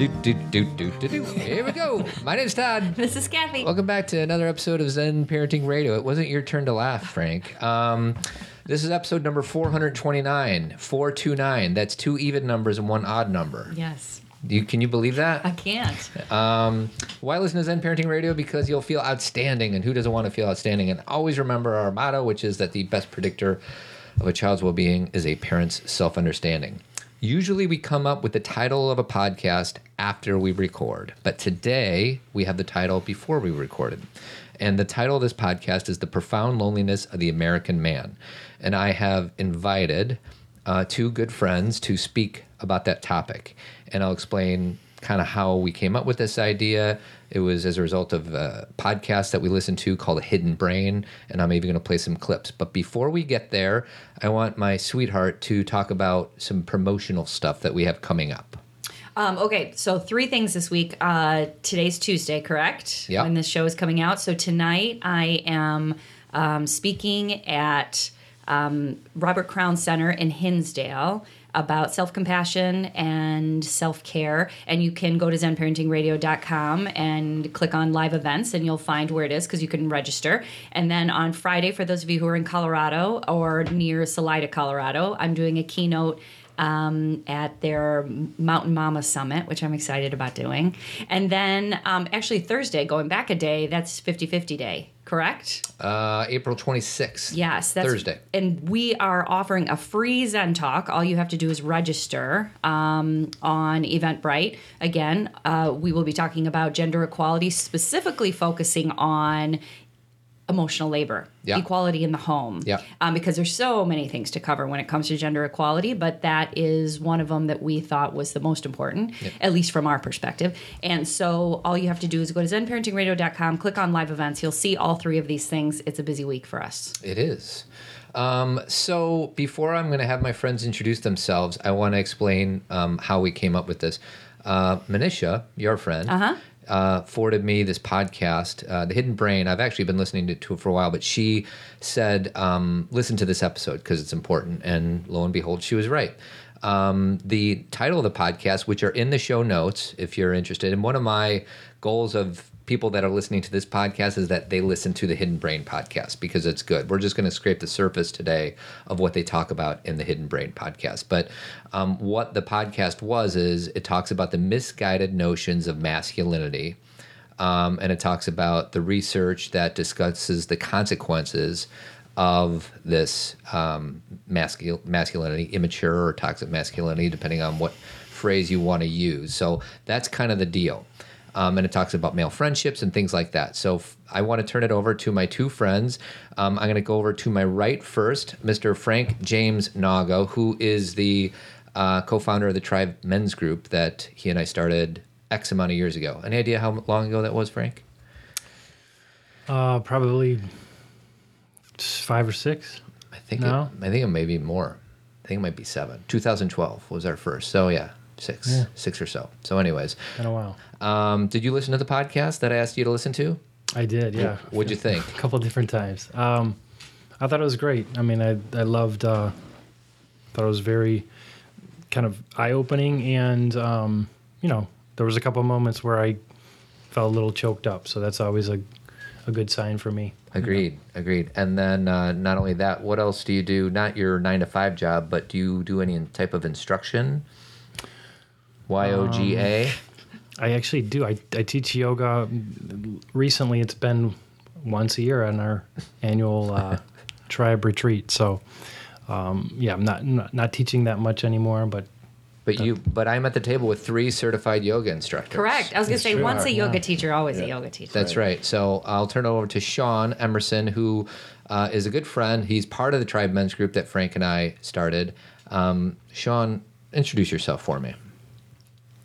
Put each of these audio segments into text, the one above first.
Do, do, do, do, do, do. Here we go. My name's Todd. This is Cathy. Welcome back to another episode of Zen Parenting Radio. It wasn't your turn to laugh, Frank. Um, this is episode number 429. 429. That's two even numbers and one odd number. Yes, You, can you believe that? I can't. Um, why listen to Zen Parenting Radio? Because you'll feel outstanding, and who doesn't want to feel outstanding? And always remember our motto, which is that the best predictor of a child's well being is a parent's self understanding. Usually, we come up with the title of a podcast after we record, but today we have the title before we recorded. And the title of this podcast is The Profound Loneliness of the American Man. And I have invited uh, two good friends to speak about that topic. And I'll explain kind of how we came up with this idea. It was as a result of a podcast that we listened to called Hidden Brain, and I'm even going to play some clips. But before we get there, I want my sweetheart to talk about some promotional stuff that we have coming up. Um, okay, so three things this week. Uh, today's Tuesday, correct? Yeah. When this show is coming out. So tonight I am um, speaking at um, Robert Crown Center in Hinsdale about self compassion and self care. And you can go to zenparentingradio.com and click on live events, and you'll find where it is because you can register. And then on Friday, for those of you who are in Colorado or near Salida, Colorado, I'm doing a keynote um, at their Mountain Mama Summit, which I'm excited about doing. And then um, actually Thursday, going back a day, that's 50 50 day, correct? Uh, April 26th. Yes, that's Thursday. And we are offering a free Zen Talk. All you have to do is register um, on Eventbrite. Again, uh, we will be talking about gender equality, specifically focusing on emotional labor, Yeah. equality in the home. Yeah. Um, because there's so many things to cover when it comes to gender equality, but that is one of them that we thought was the most important, at least from our perspective. And so all you have to do is go to zenparentingradio.com, click on live events. You'll see all three of these things. It's a busy week for us. It is. Um, so before I'm going to have my friends introduce themselves, I want to explain um, how we came up with this. Uh, Manisha, your friend, Uh-huh. Uh, forwarded me this podcast, uh, The Hidden Brain. I've actually been listening to, to it for a while, but she said, um, listen to this episode because it's important. And lo and behold, she was right. Um, the title of the podcast, which are in the show notes if you're interested, and one of my goals of people that are listening to this podcast is that they listen to the Hidden Brain podcast because it's good. We're just going to scrape the surface today of what they talk about in the Hidden Brain podcast. But um, what the podcast was is it talks about the misguided notions of masculinity. Um, and it talks about the research that discusses the consequences of this um, mascul- masculinity, immature or toxic masculinity, depending on what phrase you want to use. So that's kind of the deal. Um, and it talks about male friendships and things like that. So I want to turn it over to my two friends. Um, I'm going to go over to my right first, Mr. Frank James Naugo, who is the uh, co-founder of the Tribe Men's Group that he and I started X amount of years ago. Any idea how long ago that was, Frank? Uh, probably five or six. I think No? it, I think it may be more. I think it might be seven. 2012 was our first. So yeah, six, Yeah. six or so. So, anyways, Been a while. Um, did you listen to the podcast that I asked you to listen to? I did, yeah. What'd you think? A couple different times. Um, I thought it was great. I mean, I I loved. Uh, thought it was very kind of eye opening, and um, you know, there was a couple moments where I felt a little choked up. So that's always a a good sign for me. Agreed, agreed. And then uh, not only that, what else do you do? Not your nine to five job, but do you do any type of instruction? Y O G A. I actually do. I, I teach yoga. Recently, it's been once a year on our annual uh, tribe retreat. So, um, yeah, I'm not, not not teaching that much anymore, but But you, but I'm at the table with three certified yoga instructors. Correct. I was going to say, true. once a yoga Yeah. teacher, always a yoga teacher. That's right. So I'll turn it over to Shaun Emerson, who uh, is a good friend. He's part of the Tribe Men's Group that Frank and I started. Um, Shaun, introduce yourself for me.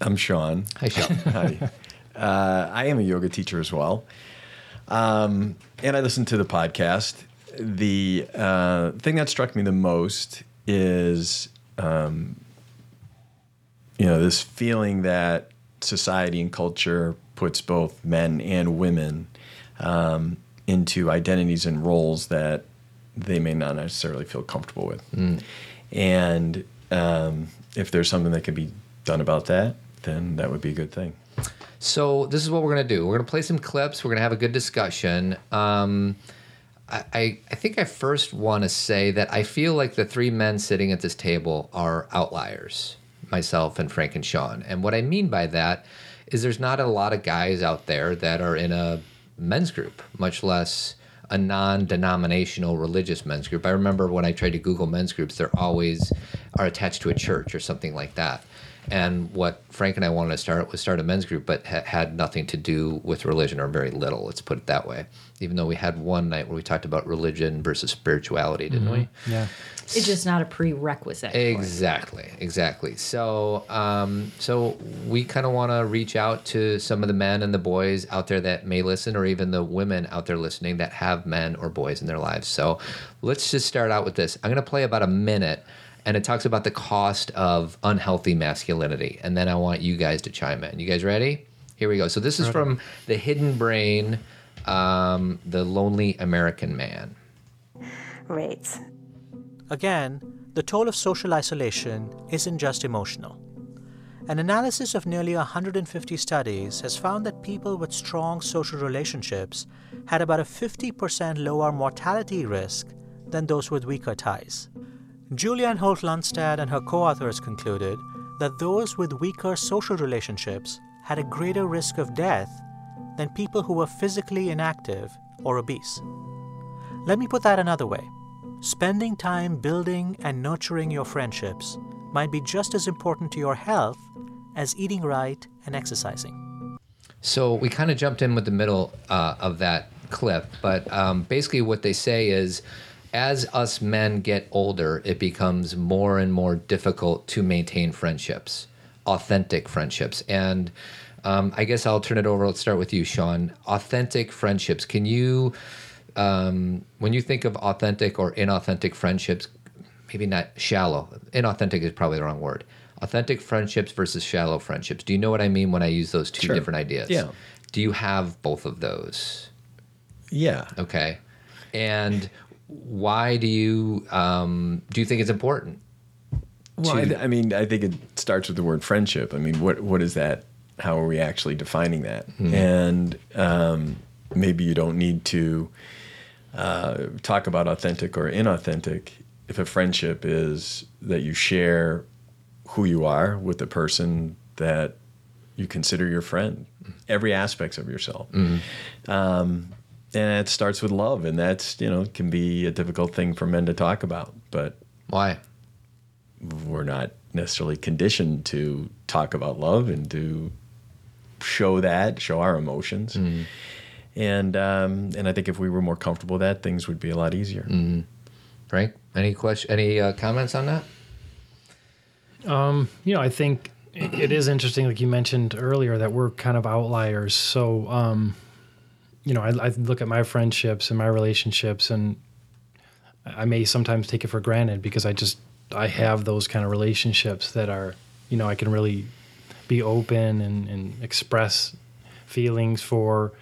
I'm Shaun. Hi, Shaun. Hi. Uh, I am a yoga teacher as well. Um, and I listen to the podcast. The uh, thing that struck me the most is, um, you know, this feeling that society and culture puts both men and women um, into identities and roles that they may not necessarily feel comfortable with. And um, if there's something that can be done about that, then that would be a good thing. So this is what we're gonna do. We're gonna play some clips. We're gonna have a good discussion. Um, I, I I think I first want to say that I feel like the three men sitting at this table are outliers, myself and Frank and Shaun. And what I mean by that is there's not a lot of guys out there that are in a men's group, much less a non-denominational religious men's group. I remember when I tried to Google men's groups, they're always are attached to a church or something like that. And what Frank and I wanted to start was start a men's group, but ha- had nothing to do with religion or very little. Let's put it that way. Even though we had one night where we talked about religion versus spirituality, didn't we? Yeah. It's just not a prerequisite. Exactly, exactly. So, um, so we kind of want to reach out to some of the men and the boys out there that may listen, or even the women out there listening that have men or boys in their lives. So, let's just start out with this. I'm going to play about a minute, and it talks about the cost of unhealthy masculinity, and then I want you guys to chime in. You guys ready? Here we go. So this is from the Hidden Brain, um, the Lonely American Man. Right. Again, the toll of social isolation isn't just emotional. An analysis of nearly 150 studies has found that people with strong social relationships had about a 50% lower mortality risk than those with weaker ties. Julianne Holt Lunstad and her co authors concluded that those with weaker social relationships had a greater risk of death than people who were physically inactive or obese. Let me put that another way. Spending time building and nurturing your friendships might be just as important to your health as eating right and exercising. So we kind of jumped in with the middle uh, of that clip, but um, basically what they say is, as us men get older, it becomes more and more difficult to maintain friendships, authentic friendships, and um, I guess I'll turn it over. Let's start with you, Shaun. Authentic friendships. Can you, um, when you think of authentic or inauthentic friendships, maybe not shallow. Inauthentic is probably the wrong word. Authentic friendships versus shallow friendships. Do you know what I mean when I use those two Sure. different ideas? Yeah. Do you have both of those? Yeah. Okay. And why do you um, do you think it's important? Well, I, th- I mean, I think it starts with the word friendship. I mean, what what is that? How are we actually defining that? And um, maybe you don't need to uh, talk about authentic or inauthentic if a friendship is that you share who you are with the person that you consider your friend, every aspects of yourself. Um, and it starts with love, and that's you know can be a difficult thing for men to talk about, but Why? we're not necessarily conditioned to talk about love and to show that, show our emotions. And um, and I think if we were more comfortable with that, things would be a lot easier. Frank, any question? Any uh, comments on that? um, you know, I think it it is interesting, like you mentioned earlier, that we're kind of outliers. So, um, you know, I, I look at my friendships and my relationships, and I may sometimes take it for granted because I just I have those kind of relationships that are, you know, I can really be open and, and express feelings for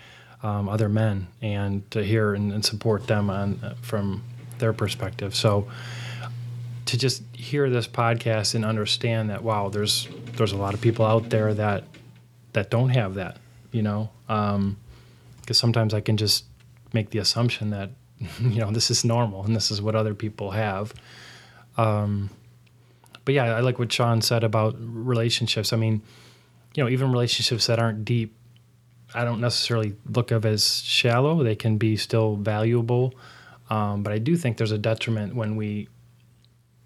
um, other men and to hear and, and support them on from their perspective. So to just hear this podcast and understand that wow, there's there's a lot of people out there that that don't have that, you know, because sometimes I can just make the assumption that you know this is normal and this is what other people have. Um, but yeah, I like what Shaun said about relationships. I mean, you know, even relationships that aren't deep, I don't necessarily look of as shallow. They can be still valuable, um, but I do think there's a detriment when we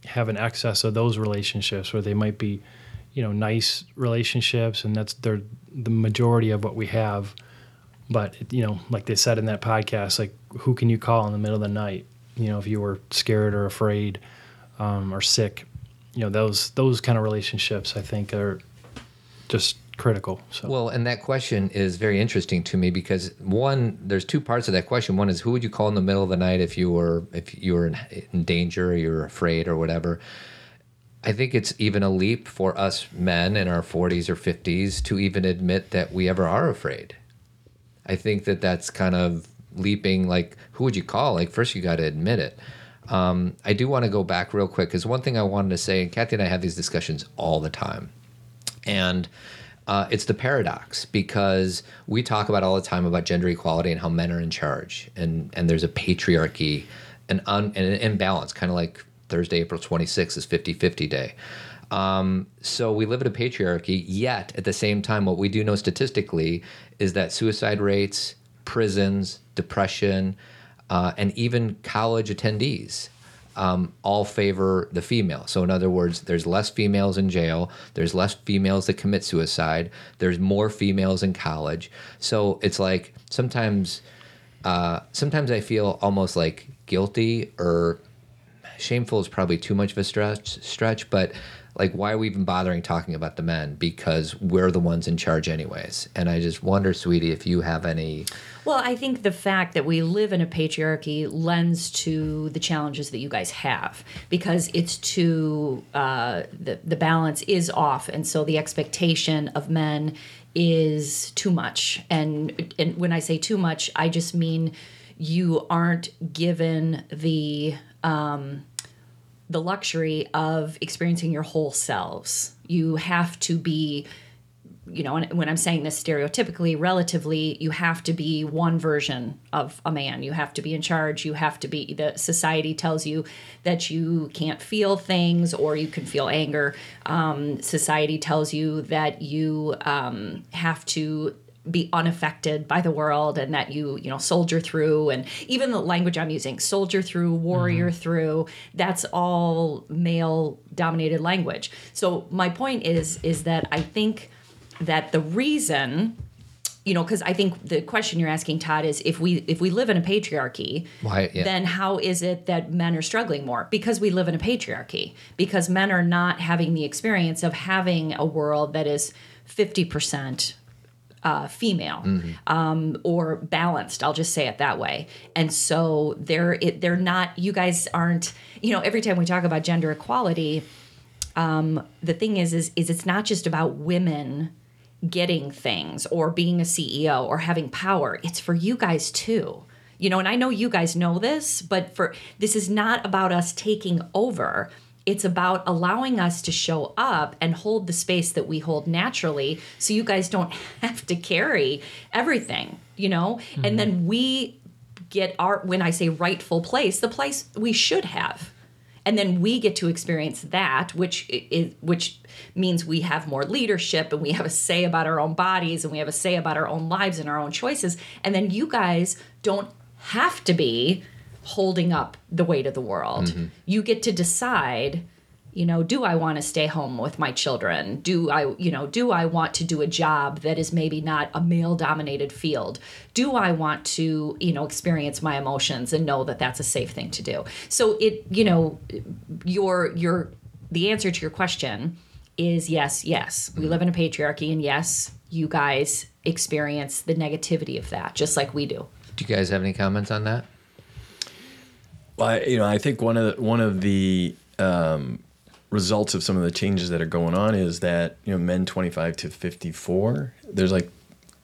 have an excess of those relationships where they might be, you know, nice relationships, and that's they're the majority of what we have. But you know, like they said in that podcast, like who can you call in the middle of the night? You know, if you were scared or afraid um, or sick, you know, those those kind of relationships I think are just critical. So Well, and that question is very interesting to me because one, there's two parts of that question. One is who would you call in the middle of the night if you were if you were in, in danger or you were afraid or whatever. I think it's even a leap for us men in our 40s or 50s to even admit that we ever are afraid. I think that that's kind of leaping. Like, who would you call? Like, first you got to admit it. Um, I do want to go back real quick because one thing I wanted to say, and Cathy and I have these discussions all the time and Uh, it's the paradox because we talk about all the time about gender equality and how men are in charge, and and there's a patriarchy, and un, an imbalance, kind of like Thursday, April 26th is 50-50 day. Um, so we live in a patriarchy. Yet at the same time, what we do know statistically is that suicide rates, prisons, depression, uh, and even college attendees um, all favor the female. So, in other words, there's less females in jail, there's less females that commit suicide, there's more females in college. So, it's like sometimes, uh, sometimes I feel almost like guilty or shameful is probably too much of a stretch, stretch, but like why are we even bothering talking about the men? Because we're the ones in charge anyways. And i just wonder sweetie if you have any Well, I think the fact that we live in a patriarchy lends to the challenges that you guys have because it's too uh, the the balance is off, and so the expectation of men is too much. And and when I say too much, I just mean you aren't given the um, the luxury of experiencing your whole selves. You have to be you know, when I'm saying this stereotypically, relatively, you have to be one version of a man. You have to be in charge. You have to be, the society tells you that you can't feel things or you can feel anger. Um, society tells you that you um, have to be unaffected by the world and that you you know soldier through and even the language i'm using soldier through warrior mm-hmm. through that's all male dominated language. So my point is is that i think that the reason you know because i think the question you're asking todd is if we if we live in a patriarchy Why- yeah. then how is it that men are struggling more? Because we live in a patriarchy. Because men are not having the experience of having a world that is 50% uh, female um, or balanced i'll just say it that way and so they're it, they're not you guys aren't you know every time we talk about gender equality um, the thing is is is it's not just about women getting things or being a CEO or having power. It's for you guys too. You know, and I know you guys know this, but for this is not about us taking over. It's about allowing us to show up and hold the space that we hold naturally so you guys don't have to carry everything, you know? And then mm-hmm. we get our when I say rightful place, the place we should have. And then we get to experience that which is which means we have more leadership and we have a say about our own bodies and we have a say about our own lives and our own choices. And then you guys don't have to be holding up the weight of the world. Mm-hmm. You get to decide you know do i want to stay home with my children? Do i you know do i want to do a job that is maybe not a male dominated field? Do i want to you know experience my emotions and know that that's a safe thing to do? So it you know your your the answer to your question is yes yes. We mm-hmm. live in a patriarchy and yes you guys experience the negativity of that just like we do. Do you guys have any comments on that Well, I, you know, I think one of the, one of the um, results of some of the changes that are going on is that you know men 25 to 54, there's like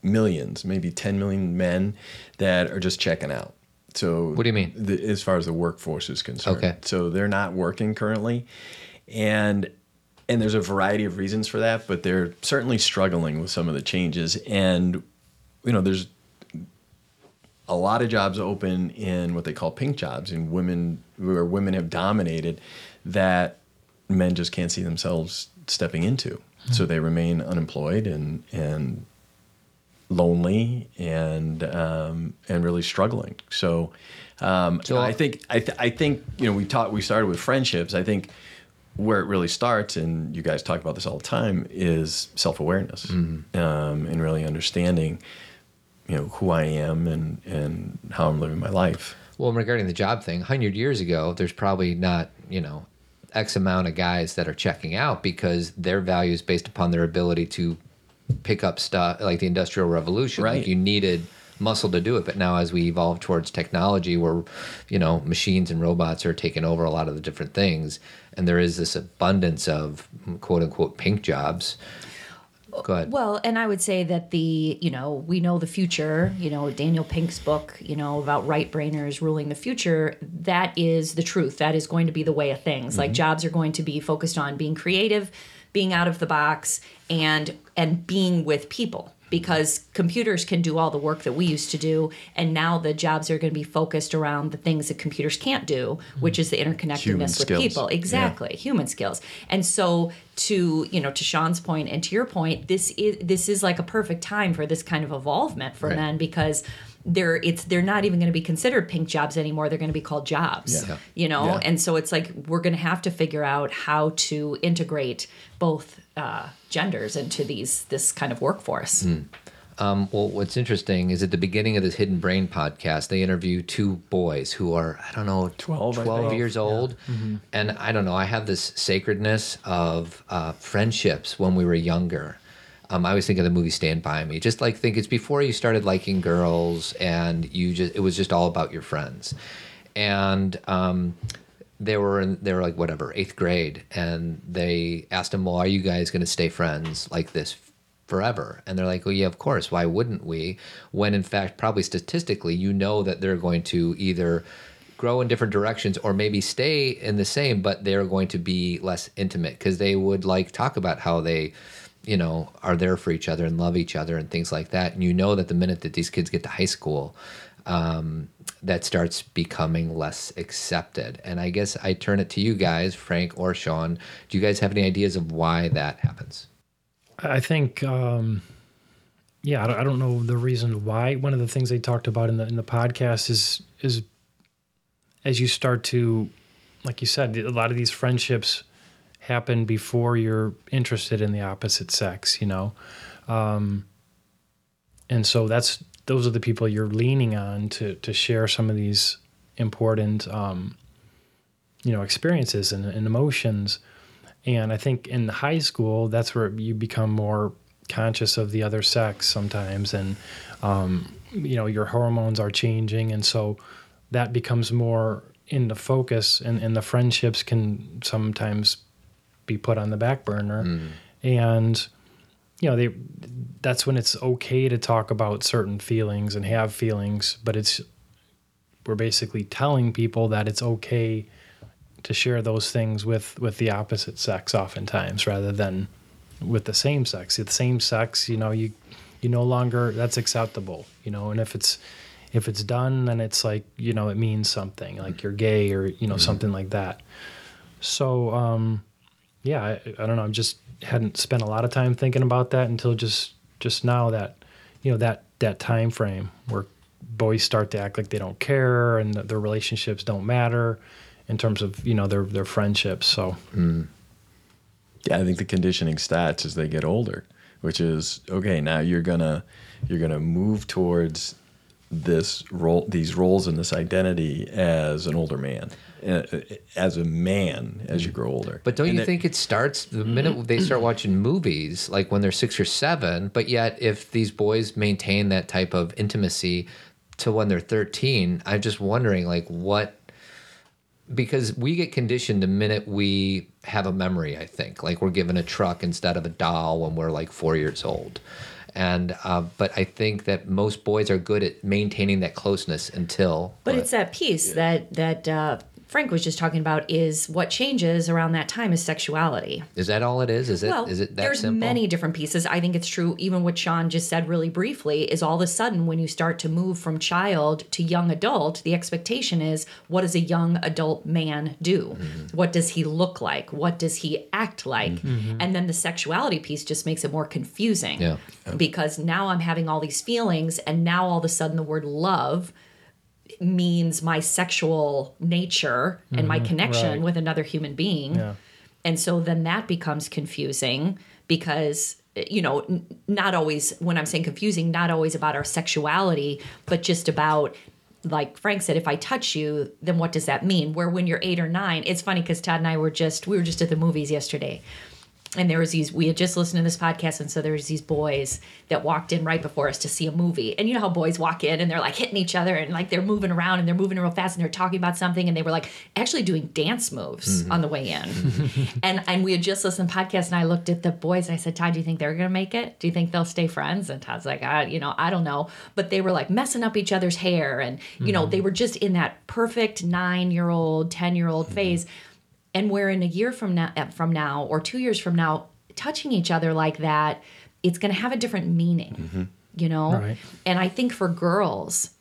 millions, maybe 10 million men that are just checking out. So What do you mean? The, as far as the workforce is concerned, Okay. So they're not working currently, and and there's a variety of reasons for that, but they're certainly struggling with some of the changes. And you know, there's a lot of jobs open in what they call pink jobs in women where women have dominated that men just can't see themselves stepping into. So they remain unemployed and and lonely and um, and really struggling. So, um, So- I think I, th- I think you know we talked we started with friendships. I think where it really starts, and you guys talk about this all the time, is self awareness um, and really understanding you know who I am and and how I'm living my life. Well, regarding the job thing, 100 years ago, there's probably not, you know, X amount of guys that are checking out because their value is based upon their ability to pick up stuff like the Industrial Revolution. Right. Like you needed muscle to do it. But now, as we evolve towards technology where, you know, machines and robots are taking over a lot of the different things, and there is this abundance of quote unquote pink jobs. Go ahead. Well, and I would say that the, you know, we know the future, you know, Daniel Pink's book, you know, about right brainers ruling the future, that is the truth. That is going to be the way of things. Like mm-hmm. jobs are going to be focused on being creative, being out of the box and and being with people because computers can do all the work that we used to do and now the jobs are going to be focused around the things that computers can't do which is the interconnectedness Human with skills. people Yeah. exactly human skills and so to you know to shaun's point and to your point this is this is like a perfect time for this kind of involvement for Right. men because they're it's they're not even going to be considered pink jobs anymore they're going to be called jobs Yeah. you know Yeah. and so it's like we're going to have to figure out how to integrate both uh, genders into these this kind of workforce Um, well, what's interesting is at the beginning of this Hidden Brain podcast, they interview two boys who are, I don't know, 12, 12 years old. And I don't know, I have this sacredness of uh, friendships when we were younger. Um, I always think of the movie Stand By Me. Just like think it's before you started liking girls and you just, it was just all about your friends. And, um, they were in, they were like whatever eighth grade and they asked him well are you guys going to stay friends like this forever? And they're like well yeah of course. Why wouldn't we? When in fact probably statistically you know that they're going to either grow in different directions or maybe stay in the same but they're going to be less intimate because they would like talk about how they you know are there for each other and love each other and things like that. And you know that the minute that these kids get to high school um, that starts becoming less accepted. And I guess I turn it to you guys, Frank or Shaun. Do you guys have any ideas of why that happens? I think, um, yeah, I don't, I don't know the reason why. One of the things they talked about in the in the podcast is is as you start to, like you said, a lot of these friendships happen before you're interested in the opposite sex, you know, um, and so that's those are the people you're leaning on to to share some of these important, um, you know, experiences and, and emotions. And I think in high school, that's where you become more conscious of the other sex sometimes, and um, you know your hormones are changing, and so that becomes more in the focus, and, and the friendships can sometimes be put on the back burner, and you know they that's when it's okay to talk about certain feelings and have feelings, but it's we're basically telling people that it's okay to share those things with with the opposite sex oftentimes rather than with the same sex. The same sex you know you you no longer that's acceptable you know and if it's if it's done then it's like you know it means something like you're gay or you know something like that. So um yeah I, I don't know i just hadn't spent a lot of time thinking about that until just just now that you know that that time frame where boys start to act like they don't care and their relationships don't matter in terms of you know their their friendships so hmm. Yeah, I think the conditioning starts as they get older, which is okay. Now you're gonna you're gonna move towards this role, these roles, and this identity as an older man, uh, as a man as you grow older. But don't And you it- think it starts the minute they start watching movies, like when they're six or seven? But yet, if these boys maintain that type of intimacy to when they're 13, I'm just wondering, like, what. Because we get conditioned the minute we have a memory, I think. Like, we're given a truck instead of a doll when we're like four years old. And, uh, but I think that most boys are good at maintaining that closeness until. But it's that piece that that uh, Frank was just talking about is what changes around that time is sexuality. Is that all it is? Is it? Is well, it that there's simple? many different pieces. I think it's true. Even what Shaun just said really briefly is all of a sudden when you start to move from child to young adult, the expectation is what does a young adult man do? Mm-hmm. What does he look like? What does he act like? And then the sexuality piece just makes it more confusing. Yeah. Because now I'm having all these feelings, and now all of a sudden the word love means my sexual nature and my mm-hmm. connection right. with another human being. Yeah. And so then that becomes confusing because, you know, n- not always, when I'm saying confusing, not always about our sexuality, but just about, like Frank said, if I touch you, then what does that mean? Where when you're eight or nine, it's funny because Todd and I were just, we were just at the movies yesterday and there was these we had just listened to this podcast and so there was these boys that walked in right before us to see a movie. And you know how boys walk in and they're like hitting each other and like they're moving around and they're moving real fast and they're talking about something and they were like actually doing dance moves mm-hmm. on the way in. And and we had just listened to the podcast and i looked at the boys and i said todd do you think they're gonna make it? Do you think they'll stay friends? And todd's like i you know i don't know. But they were like messing up each other's hair and you know mm-hmm. they were just in that perfect nine year old ten year old mm-hmm. phase and where in a year from now uh, from now or two years from now touching each other like that, it's going to have a different meaning, mm-hmm. you know? Right. And I think for girls,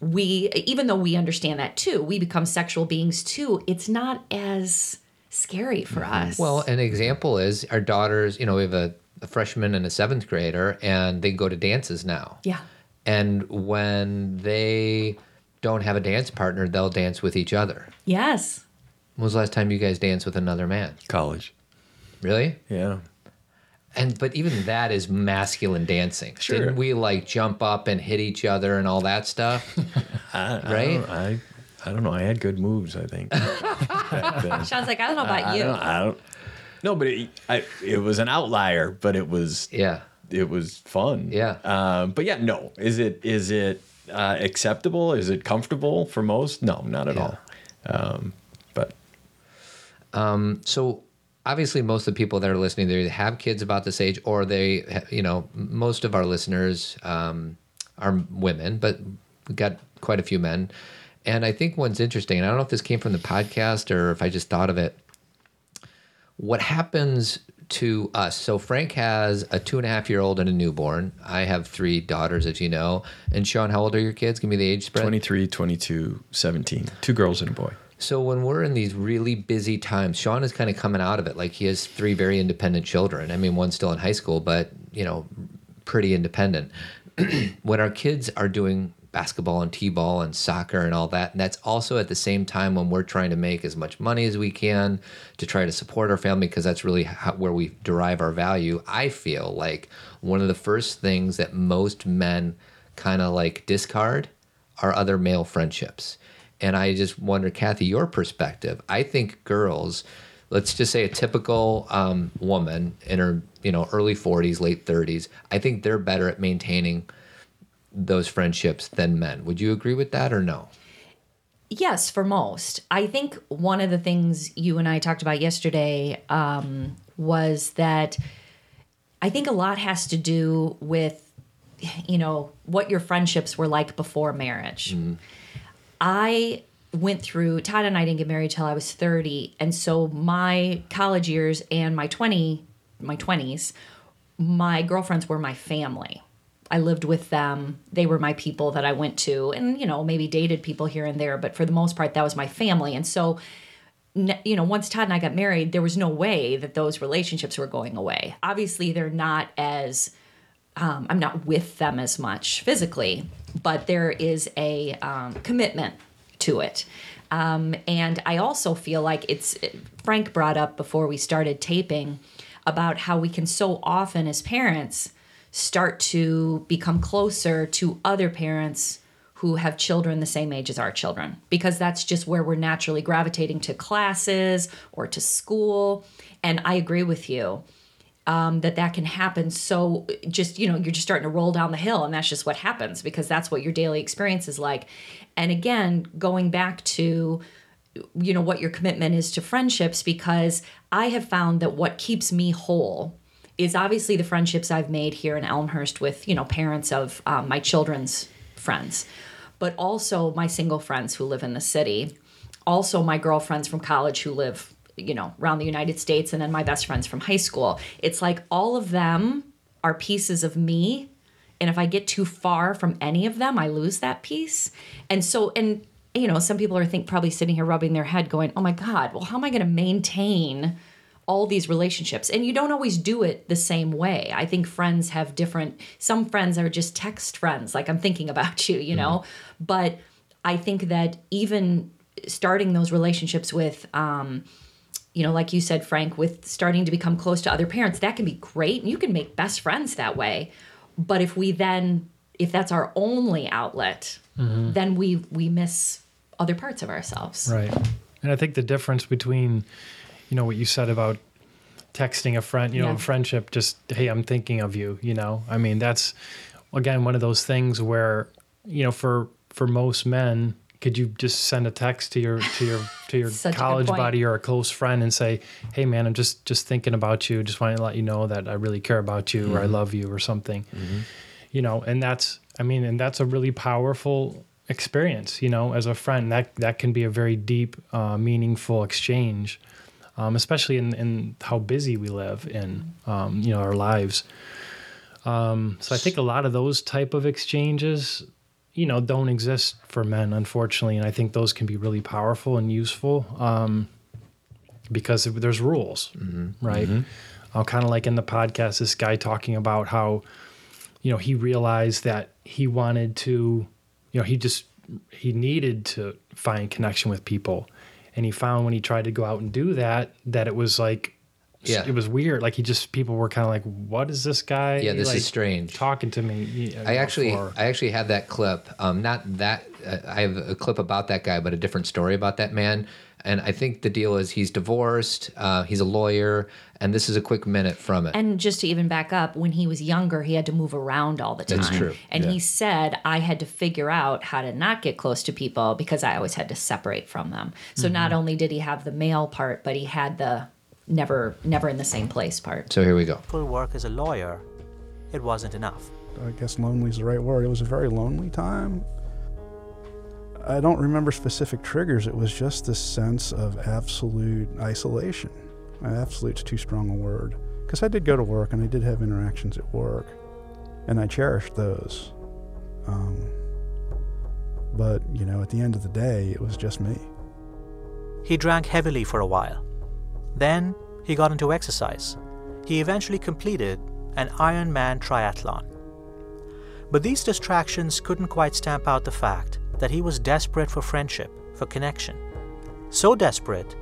we, even though we understand that too, we become sexual beings too, it's not as scary for mm-hmm. us. Well, an example is our daughters, you know, we have a, a freshman and a seventh grader, and they go to dances now. yeah. And when they don't have a dance partner, they'll dance with each other. Yes. When was the last time you guys danced with another man? College. Really? Yeah. And but even that is masculine dancing. Sure. Didn't we like jump up and hit each other and all that stuff? I, I Right? don't- I, I don't know. I had good moves. I think. back. Shaun's like, I don't know about I you. don't, I don't. No, but it, I, it was an outlier, but it was yeah. it was fun. Yeah. Um, but yeah, no. Is it is it uh, acceptable? Is it comfortable for most? No, not at Yeah. all. Um, but So obviously, most of the people that are listening, they have kids about this age, or they you know most of our listeners um, are women, but we got quite a few men. And I think one's interesting. And I don't know if this came from the podcast or if I just thought of it. What happens to us? So Frank has a two and a half year old and a newborn. I have three daughters, as you know. And Shaun, how old are your kids? Give me the age spread. 23, 22, 17. Two girls and a boy. So when we're in these really busy times, Shaun is kind of coming out of it. Like he has three very independent children. I mean, one's still in high school, but you know, pretty independent. when our kids are doing basketball and t-ball and soccer and all that, and that's also at the same time when we're trying to make as much money as we can to try to support our family because that's really how, where we derive our value. I feel like one of the first things that most men kind of like discard are other male friendships. And I just wonder, Cathy, your perspective. I think girls, let's just say a typical um, woman in her, you know, early 40s, late 30s, I think they're better at maintaining those friendships than men. Would you agree with that or no? Yes, for most. I think one of the things you and I talked about yesterday um, was that I think a lot has to do with, you know, what your friendships were like before marriage. I went through, Todd and I didn't get married till I was 30. And so my college years and my 20, my 20s, my girlfriends were my family. I lived with them. They were my people that I went to and, you know, maybe dated people here and there, but for the most part, that was my family. And so, you know, once Todd and I got married, there was no way that those relationships were going away. Obviously, they're not as, um, I'm not with them as much physically, but there is a um, commitment to it. Um, and I also feel like it's, Frank brought up before we started taping about how we can so often as parents start to become closer to other parents who have children the same age as our children because that's just where we're naturally gravitating to classes or to school and i agree with you um, that that can happen. So just you know you're just starting to roll down the hill and that's just what happens because that's what your daily experience is like. And again going back to you know what your commitment is to friendships because i have found that what keeps me whole is obviously the friendships I've made here in Elmhurst with, you know, parents of um, my children's friends, but also my single friends who live in the city, also my girlfriends from college who live, you know, around the United States, and then my best friends from high school. It's like all of them are pieces of me. And if I get too far from any of them, I lose that piece. And so, and, you know, some people are think probably sitting here rubbing their head going, oh my God, well, how am I going to maintain all these relationships and you don't always do it the same way i think friends have different some friends are just text friends like i'm thinking about you you know but i think that even starting those relationships with um you know like you said frank with starting to become close to other parents that can be great. And you can make best friends that way. But if we then if that's our only outlet mm-hmm. then we we miss other parts of ourselves. Right. And I think the difference between, you know, what you said about texting a friend, you know, Yeah. a friendship, just, hey, I'm thinking of you, you know, I mean, that's, again, one of those things where, you know, for, for most men, could you just send a text to your, to your, to your Such a good college buddy or a close friend and say, hey man, I'm just, just thinking about you. Just want to let you know that I really care about you or I love you or something, you know, and that's, I mean, and that's a really powerful experience, you know, as a friend. That that can be a very deep, uh, meaningful exchange. um, especially in, in how busy we live in um, you know our lives. Um, so I think a lot of those type of exchanges, you know, don't exist for men, unfortunately, and I think those can be really powerful and useful um, because there's rules, right? Uh, kind of like in the podcast, this guy talking about how you know he realized that he wanted to, you know, he just he needed to find connection with people, and he found when he tried to go out and do that that it was like Yeah. it was weird. Like he just people were kind of like, "What is this guy? Yeah, this is strange. Talking to me." you I actually, for- I actually have that clip. Um, not that uh, I have a clip about that guy, but a different story about that man. And I think the deal is he's divorced. Uh, he's a lawyer, and this is a quick minute from it. And just to even back up, when he was younger, he had to move around all the time. That's true, And yeah. he said, I had to figure out how to not get close to people because I always had to separate from them. So not only did he have the male part, but he had the never never in the same place part. so here we go. Full work as a lawyer, it wasn't enough. I guess lonely is the right word. It was a very lonely time. I don't remember specific triggers. It was just this sense of absolute isolation. Absolute's too strong a word. Because I did go to work and I did have interactions at work, and I cherished those. Um, but, you know, at the end of the day, it was just me. He drank heavily for a while. Then he got into exercise. He eventually completed an Ironman triathlon. But these distractions couldn't quite stamp out the fact that he was desperate for friendship, for connection. So desperate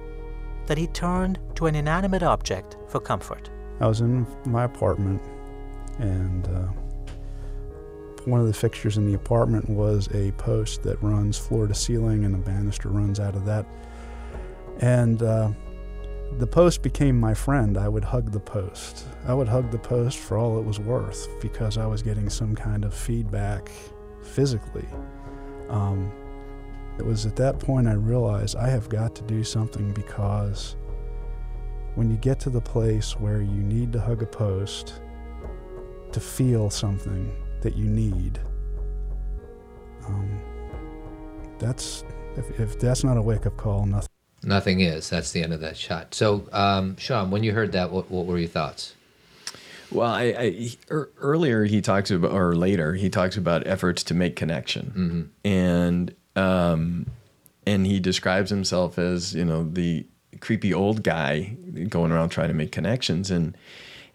that he turned to an inanimate object for comfort. I was in my apartment, and uh, one of the fixtures in the apartment was a post that runs floor to ceiling, and a banister runs out of that. And uh, the post became my friend. I would hug the post. I would hug the post for all it was worth because I was getting some kind of feedback physically. Um, it was at that point I realized I have got to do something because when you get to the place where you need to hug a post to feel something that you need, um, that's if, if that's not a wake up call, nothing. Nothing is. That's the end of that shot. So, um, Shaun, when you heard that, what, what were your thoughts? Well, I, I earlier he talks about, or later he talks about efforts to make connection, and um, and he describes himself as you know the creepy old guy going around trying to make connections, and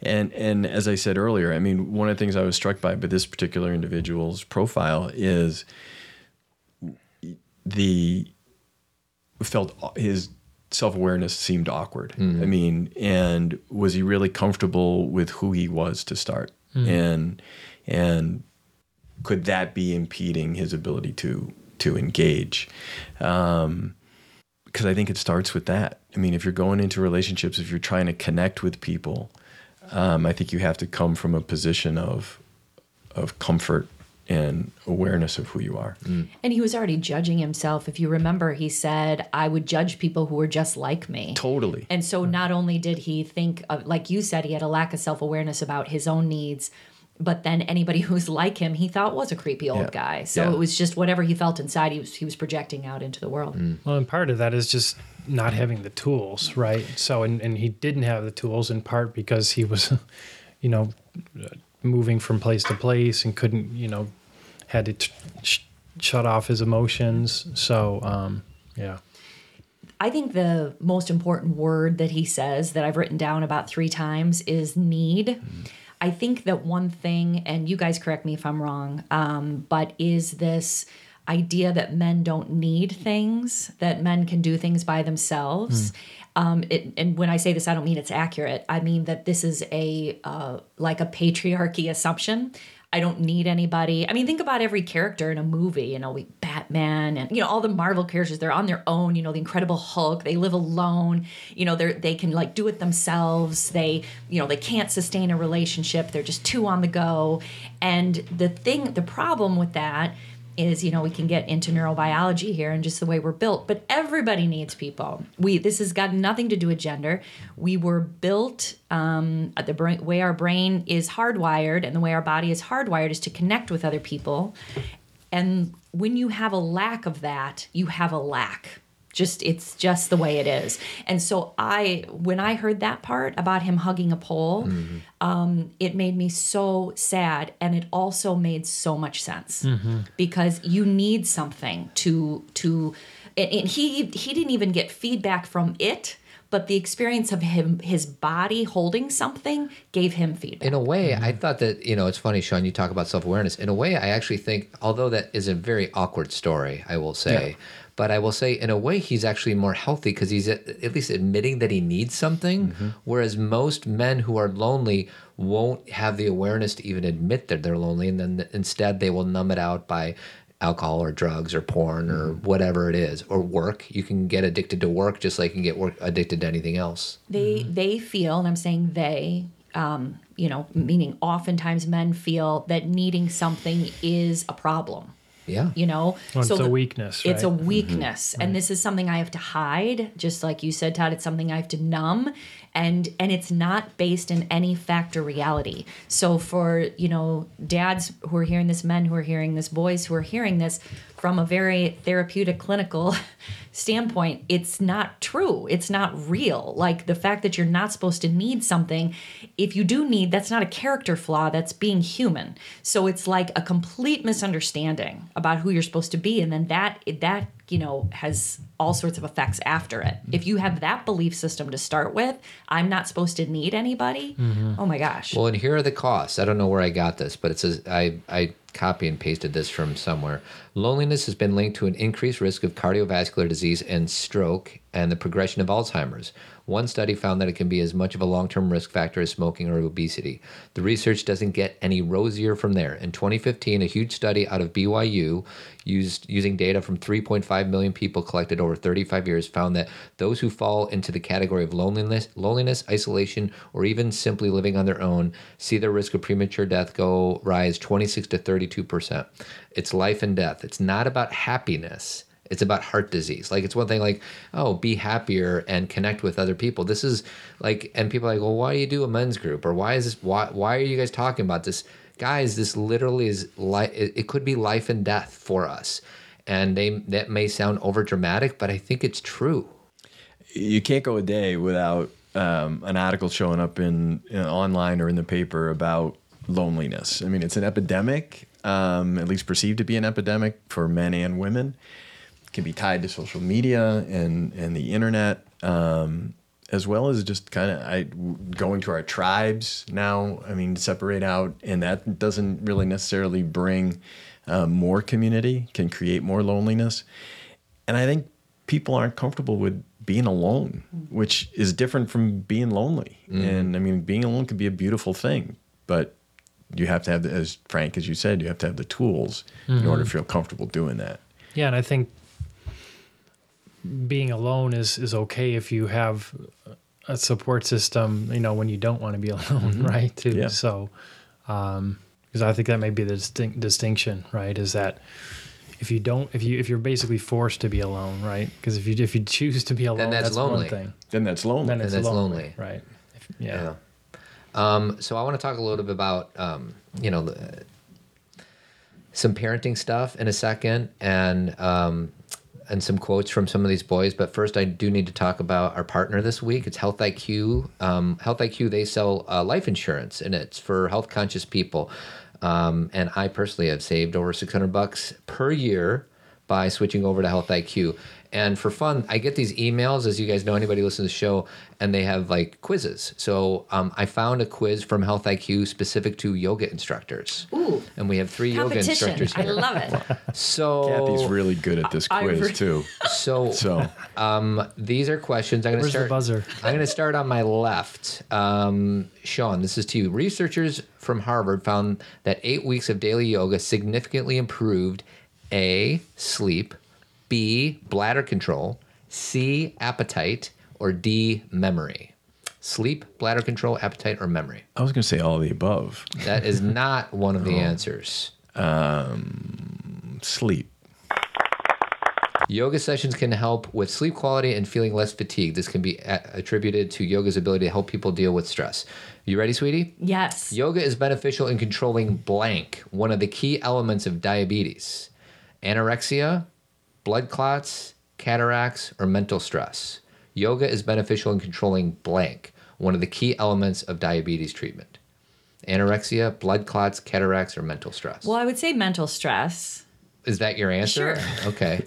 and and as I said earlier, I mean one of the things I was struck by by this particular individual's profile is the felt his self awareness seemed awkward. I mean, and was he really comfortable with who he was to start? And and could that be impeding his ability to to engage? Um, because I think it starts with that. I mean, if you're going into relationships, if you're trying to connect with people, um, I think you have to come from a position of of comfort and awareness of who you are. Mm. And he was already judging himself. If you remember, he said, I would judge people who were just like me. Totally. And so mm. not only did he think, of, like you said, he had a lack of self awareness about his own needs, but then anybody who's like him, he thought was a creepy old Yeah. guy. So Yeah. it was just whatever he felt inside, he was he was projecting out into the world. Mm. Well, and part of that is just not having the tools, right? So, and, and he didn't have the tools in part because he was, you know, moving from place to place and couldn't, you know, had to t- sh- shut off his emotions. So, um, yeah. I think the most important word that he says that I've written down about three times is need. I think that one thing, and you guys correct me if I'm wrong, um, but is this idea that men don't need things, that men can do things by themselves. Um, it, and when I say this, I don't mean it's accurate. I mean that this is a uh, like a patriarchy assumption. I don't need anybody. I mean, think about every character in a movie. You know, we Batman and you know all the Marvel characters. They're on their own. You know, the Incredible Hulk. They live alone. You know, they they can like do it themselves. They you know they can't sustain a relationship. They're just too on the go. And the thing, the problem with that is you know we can get into neurobiology here and just the way we're built but everybody needs people. We this has got nothing to do with gender. We were built um, the brain, way our brain is hardwired and the way our body is hardwired is to connect with other people. And when you have a lack of that you have a lack just it's just the way it is. And so i when i heard that part about him hugging a pole mm-hmm. um, it made me so sad and it also made so much sense mm-hmm. because you need something to to and, and he he didn't even get feedback from it but the experience of him his body holding something gave him feedback. In a way, I mm-hmm. thought that you know it's funny, Shaun. You talk about self awareness. In a way, I actually think, although that is a very awkward story, I will say, but I will say, in a way, he's actually more healthy because he's at, at least admitting that he needs something. Mm-hmm. Whereas most men who are lonely won't have the awareness to even admit that they're lonely, and then instead they will numb it out by alcohol or drugs or porn or mm-hmm. whatever it is or work. You can get addicted to work just like you can get work addicted to anything else. They mm-hmm. they feel and i'm saying they um, you know meaning oftentimes men feel that needing something is a problem yeah. You know? Well, it's a the- weakness, it's a right? weakness. Mm-hmm. And this is something i have to hide just like you said todd it's something i have to numb and and it's not based in any fact or reality. So for you know dads who are hearing this men who are hearing this boys who are hearing this from a very therapeutic clinical standpoint it's not true. It's not real. Like the fact that you're not supposed to need something if you do need that's not a character flaw that's being human. So it's like a complete misunderstanding about who you're supposed to be. And then that that you know has all sorts of effects after it mm-hmm. if you have that belief system to start with i'm not supposed to need anybody mm-hmm. oh my gosh Well, and here are the costs. I don't know where I got this, but it says I I copy and pasted this from somewhere. Loneliness has been linked to an increased risk of cardiovascular disease and stroke and the progression of Alzheimer's. One study found that it can be as much of a long-term risk factor as smoking or obesity. The research doesn't get any rosier from there. In 2015, a huge study out of BYU used using data from 3.5 million people collected over 35 years found that those who fall into the category of loneliness, loneliness, isolation, or even simply living on their own see their risk of premature death go rise 26 to 32 percent. It's life and death. It's not about happiness. It's about heart disease. Like it's one thing like, oh, be happier and connect with other people. This is like and people are like, well, why do you do a men's group? Or why is this why why are you guys talking about this? Guys, this literally is like it, could be life and death for us. And they that may sound over dramatic, but I think it's true. you can't go a day without um, an article showing up in, in online or in the paper about loneliness. I mean, it's an epidemic, um, at least perceived to be an epidemic for men and women. Can be tied to social media and and the internet, um, as well as just kind of I going to our tribes now. I mean, separate out, and that doesn't really necessarily bring uh, more community. Can create more loneliness. And I think people aren't comfortable with being alone, which is different from being lonely. And I mean, being alone can be a beautiful thing, but you have to have, as Frank, as you said, you have to have the tools in order to feel comfortable doing that. Yeah, and I think being alone is is okay if you have a support system. You know, when you don't want to be alone, right? Too. Yeah. So, um, because I think that may be the distinct distinction, right? Is that if you don't, if you if you're basically forced to be alone, right? Because if you if you choose to be alone, then that's lonely. one thing. Then that's lonely. Then it's that's lonely, lonely. right? If, yeah. Um, so I want to talk a little bit about, um, you know, the, some parenting stuff in a second, and um, and some quotes from some of these boys. But first, I do need to talk about our partner this week. It's Health IQ. Um, Health IQ they sell uh, life insurance, and it's for health conscious people. Um, and I personally have saved over six hundred bucks per year by switching over to Health IQ. And for fun, I get these emails, as you guys know, anybody listen to the show, and they have like quizzes. So um, I found a quiz from Health IQ specific to yoga instructors. Ooh. And we have three yoga competition instructors i love it So Cathy's really good at this I quiz re- too. so So um, these are questions. I'm going to Where's the start. buzzer? I'm going to start on my left. Um, Shaun, this is to you. Researchers from Harvard found that eight weeks of daily yoga significantly improved a sleep, b bladder control, c appetite, or d memory. Sleep, bladder control, appetite, or memory. I was going to say all of the above. That is not one of the oh. answers. Um, sleep. Yoga sessions can help with sleep quality and feeling less fatigued. This can be a- attributed to yoga's ability to help people deal with stress. You ready, sweetie? yes Yoga is beneficial in controlling blank, one of the key elements of diabetes, anorexia, blood clots, cataracts, or mental stress? Yoga is beneficial in controlling blank, one of the key elements of diabetes treatment. Anorexia, blood clots, cataracts, or mental stress? Well, I would say mental stress. Is that your answer? Sure. Okay.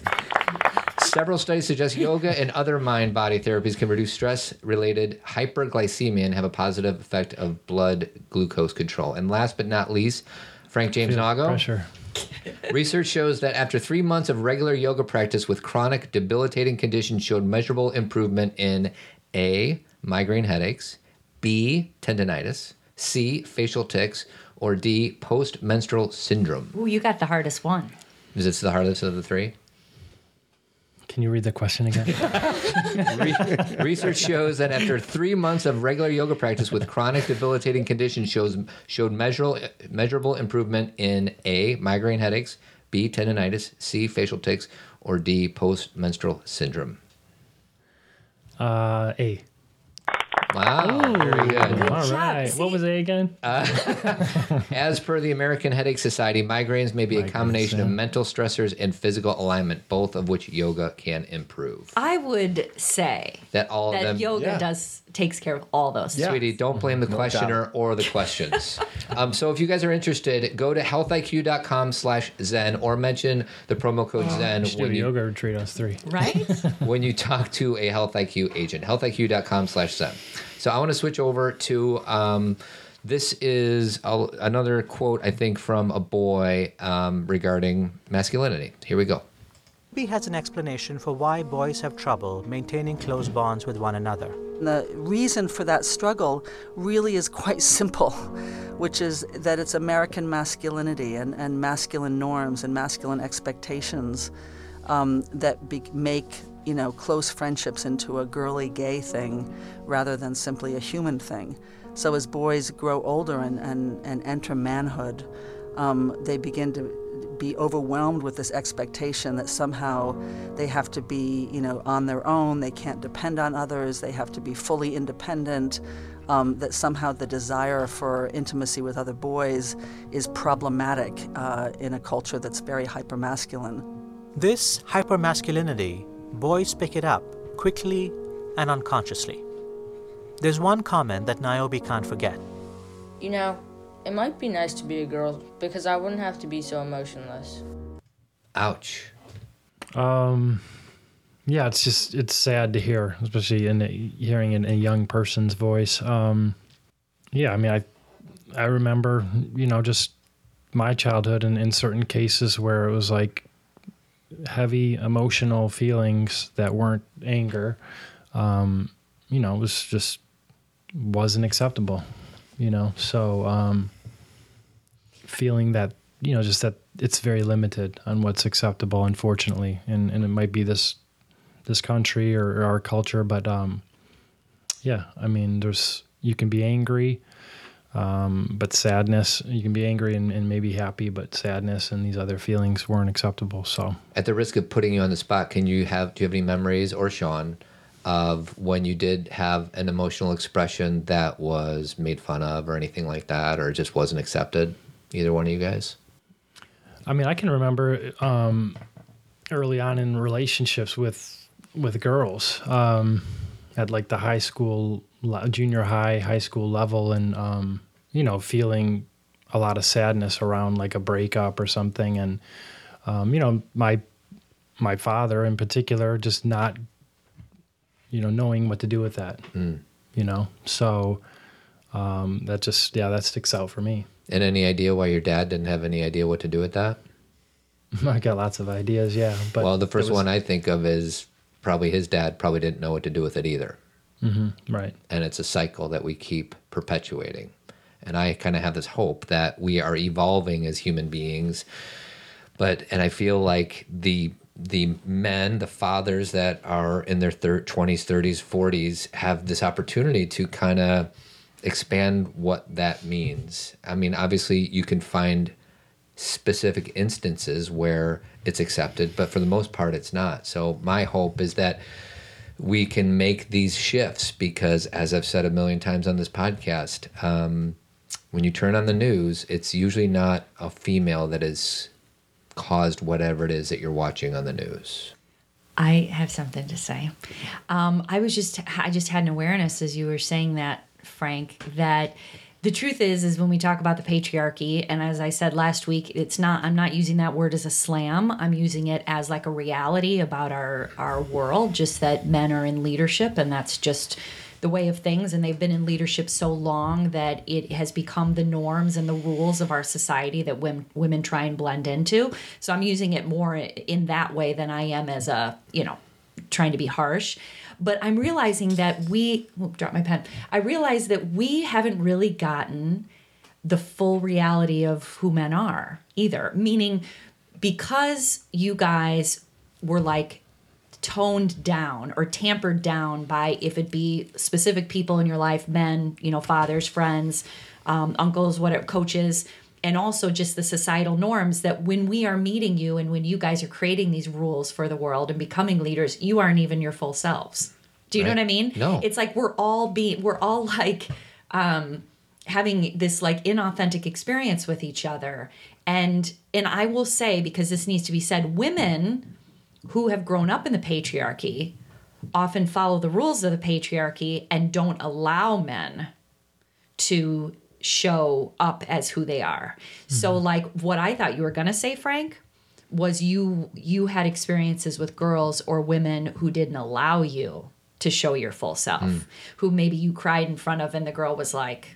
Several studies suggest yoga and other mind body therapies can reduce stress related hyperglycemia and have a positive effect of blood glucose control. And last but not least, Frank James Naugo. Pressure. Research shows that after three months of regular yoga practice with chronic debilitating conditions showed measurable improvement in A, migraine headaches, B, tendonitis, C, facial tics, or D, post menstrual syndrome. Ooh, you got the hardest one. Is this the hardest of the three? Can you read the question again? Re- research shows that after three months of regular yoga practice with chronic debilitating conditions shows showed measurable measurable improvement in A migraine headaches, B tendonitis, C facial tics, or D post menstrual syndrome. uh, A. Wow, very good. All job. right. See? What was A again? Uh, as per the American Headache Society, migraines may be a Migraines, combination of mental stressors and physical alignment, both of which yoga can improve. I would say That all of them. yoga yeah. does takes care of all those. Yeah. Sweetie, don't blame the questioner or the questions. um, so if you guys are interested, go to healthiq.com slash Zen or mention the promo code Zen We do when a you, yoga retreat us three. Right? when you talk to a Health IQ agent. Healthiq.com slash Zen. So I want to switch over to um, this is a, another quote, I think, from a boy um, regarding masculinity. Here we go. B has an explanation for why boys have trouble maintaining close bonds with one another. The reason for that struggle really is quite simple, which is that it's American masculinity and, and masculine norms and masculine expectations um, that be- make you know close friendships into a girly gay thing rather than simply a human thing. So as boys grow older and, and, and enter manhood, um, they begin to be overwhelmed with this expectation that somehow they have to be, you know, on their own. They can't depend on others. They have to be fully independent. Um, that somehow the desire for intimacy with other boys is problematic uh, in a culture that's very hypermasculine. This hypermasculinity, boys pick it up quickly and unconsciously. There's one comment that Niobe can't forget. You know, it might be nice to be a girl because I wouldn't have to be so emotionless. Ouch. Um, yeah, it's just it's sad to hear, especially in a, hearing in a young person's voice. Um, yeah, I mean, I I remember, you know, just my childhood and in certain cases where it was like heavy emotional feelings that weren't anger. Um, you know, it was just wasn't acceptable. You know, so um, feeling that you know just that it's very limited on what's acceptable unfortunately and and it might be this this country or, our culture but um yeah i mean there's you can be angry um but sadness you can be angry and, and maybe happy but sadness and these other feelings weren't acceptable so At the risk of putting you on the spot, can you have do you have any memories or Shaun of when you did have an emotional expression that was made fun of or anything like that or just wasn't accepted? Either one of you guys? I mean, I can remember um, early on in relationships with with girls um, at like the high school, junior high, high school level, and um, you know, feeling a lot of sadness around like a breakup or something, and um, you know, my my father in particular just not, you know, knowing what to do with that, you know, so um, that just yeah, that sticks out for me. And any idea why your dad didn't have any idea what to do with that? I got lots of ideas, yeah. But well, the first was- one I think of is probably his dad probably didn't know what to do with it either. Mm-hmm, right? and it's a cycle that we keep perpetuating. And I kind of have this hope that we are evolving as human beings, but and I feel like the the men, the fathers that are in their thir- 20s, 30s, 40s have this opportunity to kind of expand what that means. I mean, obviously you can find specific instances where it's accepted, but for the most part it's not. So my hope is that we can make these shifts because, as I've said a million times on this podcast, um, when you turn on the news, it's usually not a female that has caused whatever it is that you're watching on the news. I have something to say. Um, I was just, I just had an awareness as you were saying that, Frank, that the truth is, is when we talk about the patriarchy, and as I said last week, it's not, I'm not using that word as a slam. I'm using it as like a reality about our, our world, just that men are in leadership, and that's just the way of things. And they've been in leadership so long that it has become the norms and the rules of our society that women women try and blend into. So i'm using it more in that way than i am as a you know trying to be harsh but i'm realizing that we oh, drop my pen. I realize that we haven't really gotten the full reality of who men are either. Meaning because you guys were like toned down or tampered down by if it be specific people in your life men you know fathers friends um, uncles whatever coaches and also just the societal norms that when we are meeting you and when you guys are creating these rules for the world and becoming leaders you aren't even your full selves. Do you know what i mean? No. it's like we're all being we're all like um having this like inauthentic experience with each other. And and i will say because this needs to be said women who have grown up in the patriarchy often follow the rules of the patriarchy and don't allow men to show up as who they are. So mm-hmm. like what I thought you were going to say Frank was you you had experiences with girls or women who didn't allow you to show your full self. Mm. Who maybe you cried in front of and the girl was like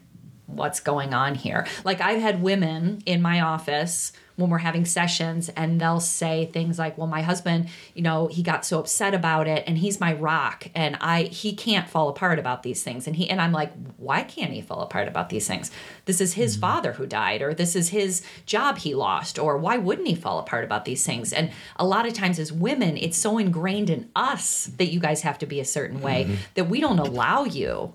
what's going on here? Like I've had women in my office when we're having sessions and they'll say things like, "Well, my husband, you know, he got so upset about it and he's my rock and I he can't fall apart about these things." And he and I'm like, "Why can't he fall apart about these things? This is his mm-hmm. father who died or this is his job he lost or why wouldn't he fall apart about these things?" And a lot of times as women, it's so ingrained in us that you guys have to be a certain way mm-hmm. that we don't allow you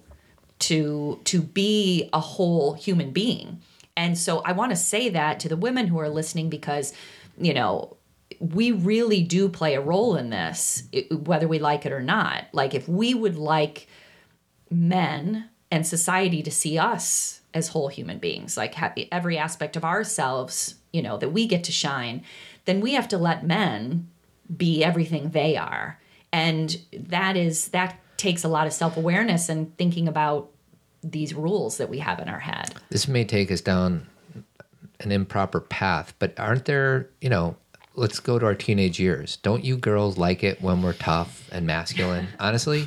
to to be a whole human being. And so I want to say that to the women who are listening because you know we really do play a role in this whether we like it or not. Like if we would like men and society to see us as whole human beings, like every aspect of ourselves, you know, that we get to shine, then we have to let men be everything they are. And that is that takes a lot of self-awareness and thinking about these rules that we have in our head. this may take us down an improper path, but aren't there, you know, let's go to our teenage years. Don't you girls like it when we're tough and masculine? Honestly,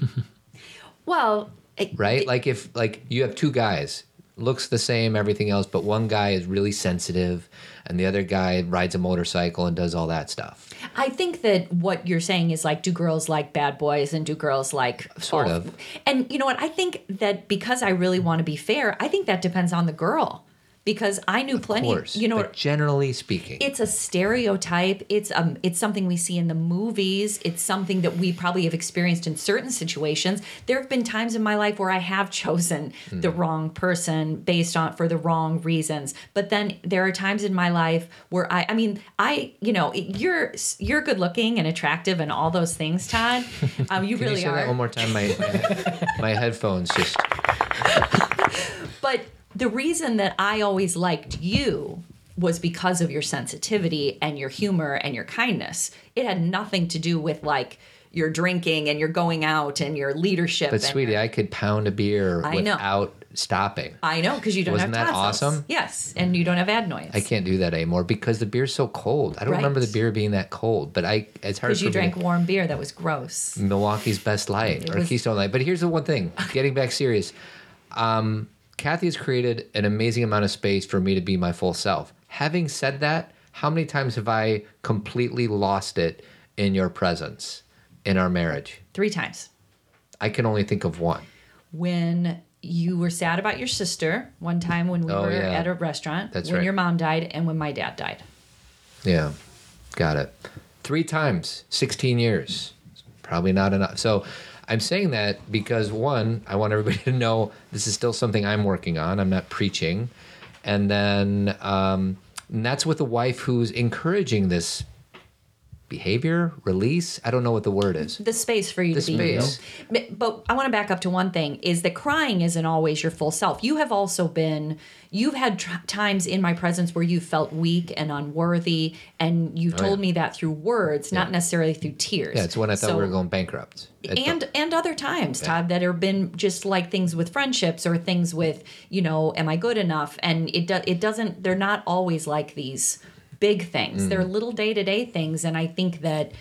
Well, it- right? Like if like you have two guys, looks the same, everything else, but one guy is really sensitive and the other guy rides a motorcycle and does all that stuff. I think that what you're saying is like, do girls like bad boys and do girls like Sort all- of. And you know what? I think that because I really want to be fair, I think that depends on the girl. Because I knew Of plenty. course. you know, but generally speaking, it's a stereotype. It's um, it's something we see in the movies. It's something that we probably have experienced in certain situations. There have been times in my life where I have chosen the wrong person based on for the wrong reasons. But then there are times in my life where I, I mean, I, you know, you're you're good looking and attractive and all those things, Todd. Um, you Can really you say are. that one more time? My, my, my headphones just But the reason that I always liked you was because of your sensitivity and your humor and your kindness. It had nothing to do with like your drinking and your going out and your leadership. But sweetie, your- I could pound a beer I know. without stopping. I know because you don't have. Wasn't have that tonsils. awesome? Yes, and you don't have adenoids. I can't do that anymore because the beer's so cold. I don't remember the beer being that cold, but I it's hard because you me drank to- warm beer that was gross. Milwaukee's Best Light It or was- Keystone Light. But here's the one thing: getting back serious, um, Cathy has created an amazing amount of space for me to be my full self. Having said that, how many times have I completely lost it in your presence in our marriage? Three times. I can only think of one. When you were sad about your sister, one time when we Oh, were yeah. at a restaurant, That's when right. your mom died, and when my dad died. Yeah, got it. Three times, 16 years. Probably not enough. So I'm saying that because one, I want everybody to know this is still something I'm working on. I'm not preaching. And then um, and that's with a wife who's encouraging this behavior, release. I don't know what the word is. the space for you The to be space. you. But- I want to back up to one thing: is that crying isn't always your full self. You have also been, you've had tr- times in my presence where you felt weak and unworthy, and you've oh, told Oh, yeah. me that through words, not necessarily through tears. Yeah, it's when I thought So- we were going bankrupt. It- and and other times todd that have been just like things with friendships or things with you know am i good enough and it do, it doesn't they're not always like these big things they're Mm. little day-to-day things and i think that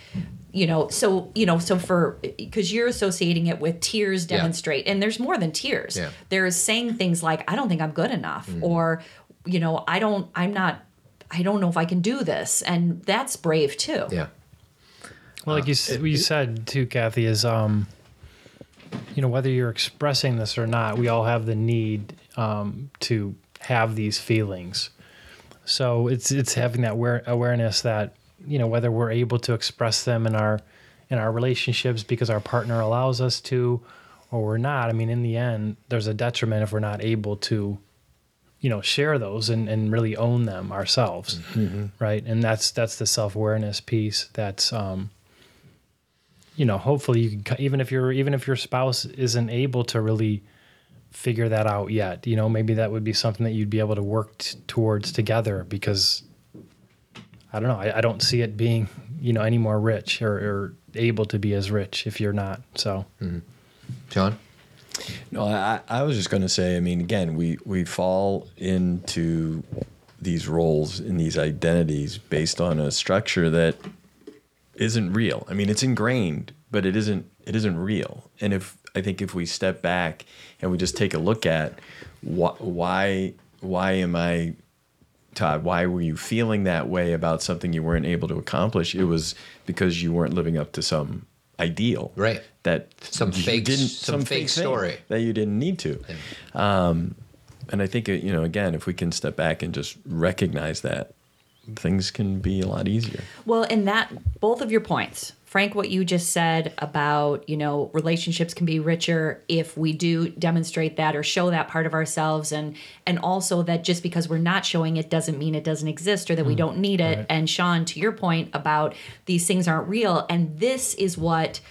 you know so you know so for because you're associating it with tears Yeah. demonstrate and there's more than tears Yeah. there's saying things like i don't think i'm good enough Mm. or you know i don't i'm not i don't know if i can do this and that's brave too yeah. Well, like you, s- what you said too, Cathy, is um, you know whether you're expressing this or not, we all have the need um, to have these feelings. So it's it's having that aware, awareness that you know whether we're able to express them in our in our relationships because our partner allows us to, or we're not. I mean, in the end, there's a detriment if we're not able to, you know, share those and, and really own them ourselves, right? And that's that's the self awareness piece. That's um, you know, hopefully you can even if you're even if your spouse isn't able to really figure that out yet, you know, maybe that would be something that you'd be able to work t- towards together because I don't know, I, I don't see it being, you know, any more rich or, or able to be as rich if you're not. So, mm-hmm. John? No, I, I was just going to say. I mean, again, we we fall into these roles and these identities based on a structure that isn't real. I mean, it's ingrained, but it isn't. It isn't real. And if I think if we step back and we just take a look at wh- why why am I Todd, why were you feeling that way about something you weren't able to accomplish? It was because you weren't living up to some ideal, Right. That Some you fake- some fake thing story. that you didn't need to. Um, and I think uh, you know, again, if we can step back and just recognize that, things can be a lot easier. Well, and that both of your points, Frank, what you just said about, you know, relationships can be richer if we do demonstrate that or show that part of ourselves. And and also that just because we're not showing it doesn't mean it doesn't exist or that we mm. don't need it. And Shaun, to your point about these things aren't real and this is what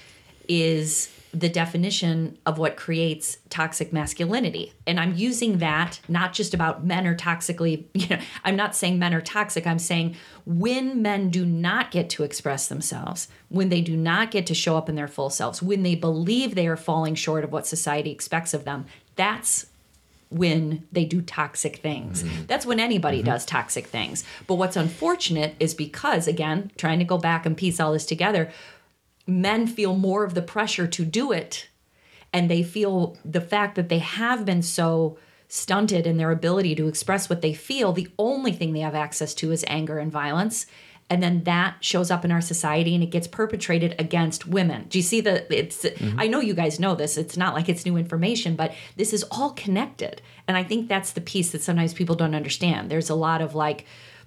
is the definition of what creates toxic masculinity. And I'm using that not just about men are toxically, you know, I'm not saying men are toxic. I'm saying when men do not get to express themselves, when they do not get to show up in their full selves, when they believe they are falling short of what society expects of them, that's when they do toxic things. Mm-hmm. That's when anybody mm-hmm. does toxic things. But what's unfortunate is because, again, trying to go back and piece all this together, men feel more of the pressure to do it and they feel the fact that they have been so stunted in their ability to express what they feel the only thing they have access to is anger and violence. And then that shows up in our society and it gets perpetrated against women. Do you see the it's mm-hmm. i know you guys know this. It's not like it's new information but this is all connected. And i think that's the piece that sometimes people don't understand. There's a lot of like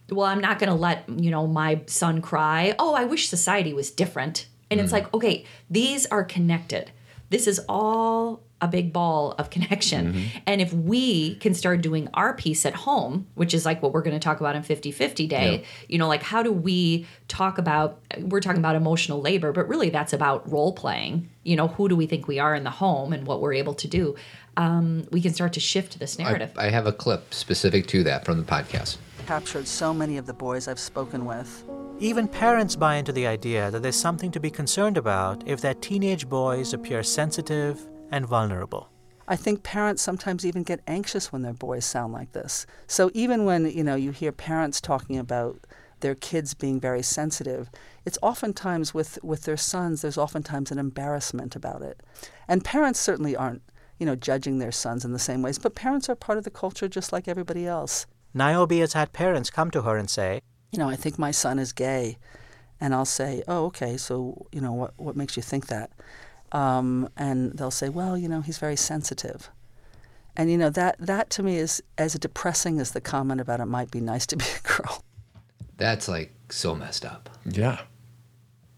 well i'm not going to let you know my son cry. Oh i wish society was different and it's like okay these are connected this is all a big ball of connection. And if we can start doing our piece at home, which is like what we're going to talk about in 50 50 day, you know, like how do we talk about, we're talking about emotional labor, but really that's about role playing. You know, who do we think we are in the home and what we're able to do? Um, we can start to shift this I, narrative. I have a clip specific to that from the podcast. Captured so many of the boys I've spoken with. Even parents buy into the idea that there's something to be concerned about if their teenage boys appear sensitive and vulnerable. I think parents sometimes even get anxious when their boys sound like this. So even when, you know, you hear parents talking about their kids being very sensitive, it's oftentimes with, with their sons, there's oftentimes an embarrassment about it. And parents certainly aren't, you know, judging their sons in the same ways, but parents are part of the culture just like everybody else. Niobe has had parents come to her and say, You know, I think my son is gay. And I'll say, Oh, okay, so, you know, what, what makes you think that? Um, and they'll say, Well, you know, he's very sensitive. And you know that that to me is as depressing as the comment about it might be nice to be a girl. That's like so messed up. Yeah.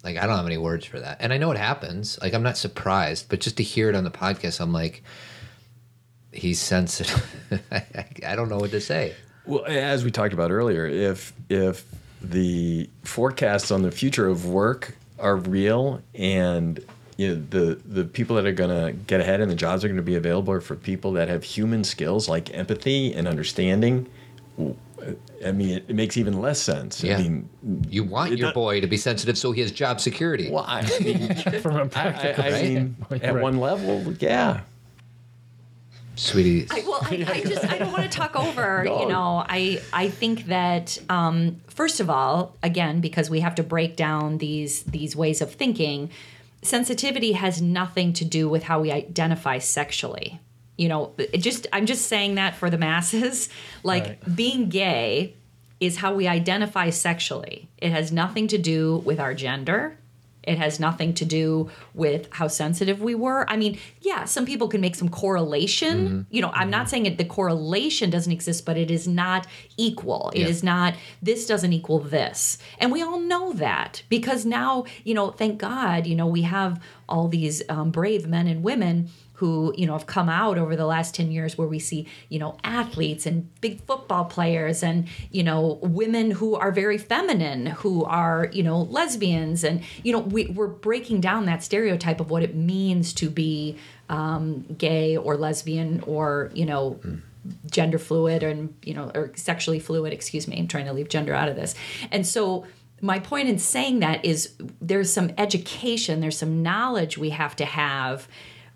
Like I don't have any words for that. And I know it happens. Like I'm not surprised, but just to hear it on the podcast, I'm like, he's sensitive. I, I don't know what to say. Well, as we talked about earlier, if if the forecasts on the future of work are real, and you know, the the people that are going to get ahead and the jobs are going to be available are for people that have human skills like empathy and understanding. I mean, it, it makes even less sense. Yeah. I mean, You want your not- boy to be sensitive so he has job security. well, I mean, From a practical I, I mean, at right. one level, yeah. Sweetie, I, well, I, I just I don't want to talk over. No. You know, I I think that um, first of all, again, because we have to break down these these ways of thinking, sensitivity has nothing to do with how we identify sexually. You know, it just I'm just saying that for the masses. Like Right. being gay is how we identify sexually. It has nothing to do with our gender. It has nothing to do with how sensitive we were. I mean, yeah, some people can make some correlation. You know, I'm not saying it, the correlation doesn't exist, but it is not equal. It Yeah. is not, this doesn't equal this. And we all know that because now, you know, thank God, you know, we have all these um, brave men and women who you know have come out over the last 10 years where we see you know athletes and big football players and you know women who are very feminine who are you know lesbians. And you know we, we're breaking down that stereotype of what it means to be um, gay or lesbian or you know gender fluid and you know or sexually fluid excuse me i'm trying to leave gender out of this. And so my point in saying that is there's some education there's some knowledge we have to have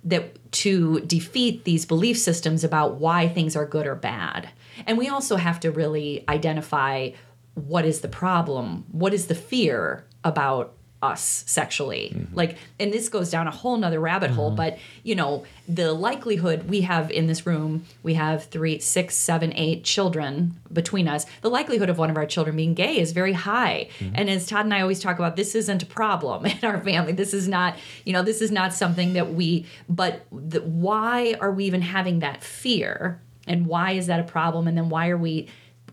that to defeat these belief systems about why things are good or bad. And we also have to really identify what is the problem what is the fear about us sexually. Mm-hmm. Like and this goes down a whole nother rabbit hole mm-hmm. but you know the likelihood we have in this room we have three six seven eight children between us. The likelihood of one of our children being gay is very high. Mm-hmm. And as todd and i always talk about this isn't a problem in our family. This is not you know this is not something that we but the, why are we even having that fear? And why is that a problem? And then why are we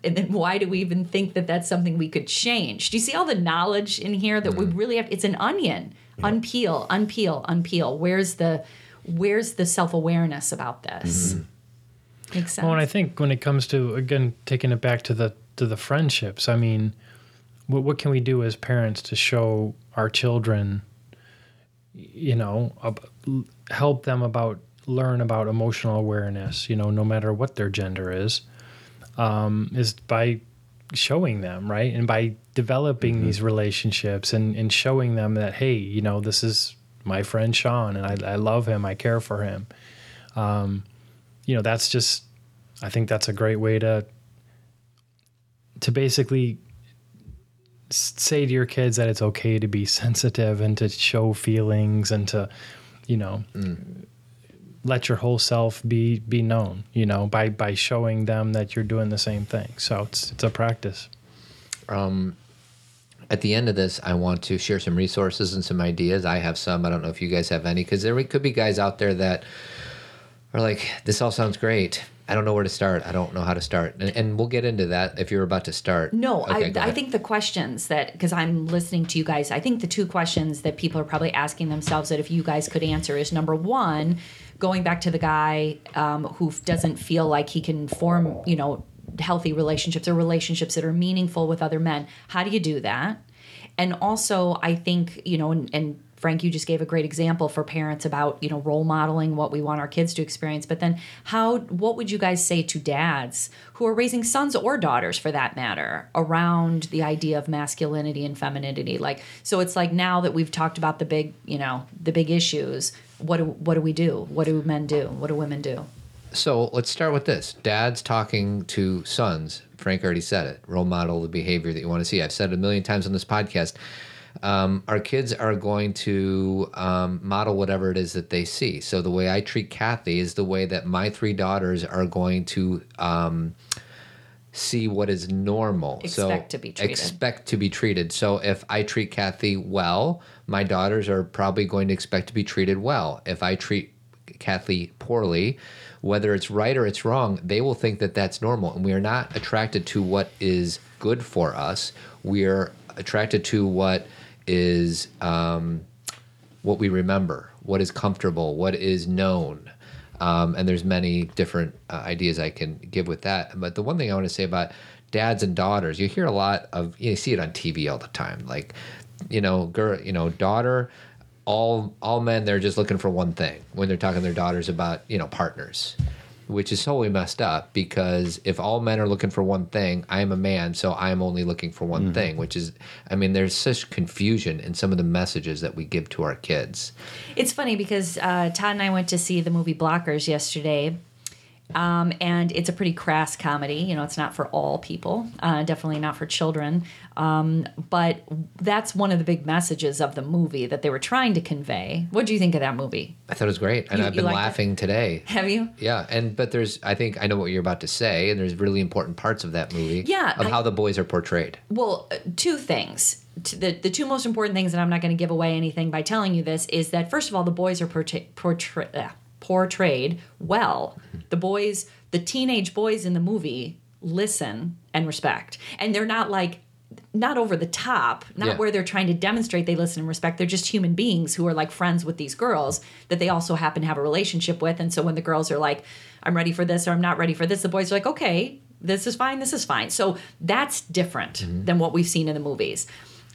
and then why do we even think that that's something we could change? Do you see all the knowledge in here that we mm-hmm. really have? It's an onion. Unpeel unpeel unpeel. Where's the where's the self-awareness about this? Mm-hmm. Makes sense. Well, and I think when it comes to again taking it back to the to the friendships, I mean, what what can we do as parents to show our children, you know, ab- help them about learn about emotional awareness, you know, no matter what their gender is, um, is by showing them right? And by developing mm-hmm. these relationships and and showing them that hey, you know, this is my friend Shaun and I, I love him, I care for him. Um, you know that's just i think that's a great way to to basically say to your kids that it's okay to be sensitive and to show feelings and to you know mm. Let your whole self be be known you know by by showing them that you're doing the same thing so it's it's a practice um at the end of this, I want to share some resources and some ideas. I have some. I don't know if you guys have any, because there could be guys out there that are like, "This all sounds great. I don't know where to start. I don't know how to start." And, and we'll get into that if you're about to start. No, Okay, I, I think the questions that, because I'm listening to you guys, I think the two questions that people are probably asking themselves that if you guys could answer is number one, going back to the guy um, who doesn't feel like he can form, you know, healthy relationships or relationships that are meaningful with other men. How do you do that? And also, I think, you know, and, and Frank, you just gave a great example for parents about, you know, role modeling what we want our kids to experience. But then how what would you guys say to dads who are raising sons or daughters for that matter around the idea of masculinity and femininity? Like so it's like now that we've talked about the big, you know, the big issues, what do what do we do? What do men do? What do women do? So let's start with this. Dads talking to sons. Frank already said it. Role model the behavior that you want to see. I've said it a million times on this podcast. Um, our kids are going to um, model whatever it is that they see. So the way I treat Cathy is the way that my three daughters are going to um, see what is normal. so Expect to be treated. Expect to be treated. So if I treat Cathy well, my daughters are probably going to expect to be treated well. If I treat Cathy poorly, whether it's right or it's wrong, they will think that that's normal. And we are not attracted to what is good for us. We are attracted to what is um, what we remember, what is comfortable, what is known. Um, and there's many different uh, ideas I can give with that. But the one thing I want to say about dads and daughters, you hear a lot of you see it on TV all the time. Like, you know, girl, you know, daughter, all all men they're just looking for one thing when they're talking to their daughters about you know partners which is totally messed up because if all men are looking for one thing, I am a man, so I'm only looking for one thing, which is, I mean, there's such confusion in some of the messages that we give to our kids. It's funny because uh, Todd and I went to see the movie Blockers yesterday. Um, and it's a pretty crass comedy. You know, it's not for all people, uh, definitely not for children. Um, but that's one of the big messages of the movie that they were trying to convey. What do you think of that movie? I thought it was great, and You- I've been liked it? laughing today. Have you? Yeah, and but there's, I think I know what you're about to say, and there's really important parts of that movie. Yeah, of I- how the boys are portrayed. Well, uh, two things. The, the two most important things, and I'm not going to give away anything by telling you this, is that first of all, the boys are portray- portray- uh, portrayed well. The boys, the teenage boys in the movie, listen and respect. And they're not like, not over the top, not Yeah. where they're trying to demonstrate they listen and respect. They're just human beings who are like friends with these girls that they also happen to have a relationship with. And so when the girls are like, I'm ready for this or I'm not ready for this, the boys are like, okay, this is fine, this is fine. So that's different mm-hmm. than what we've seen in the movies.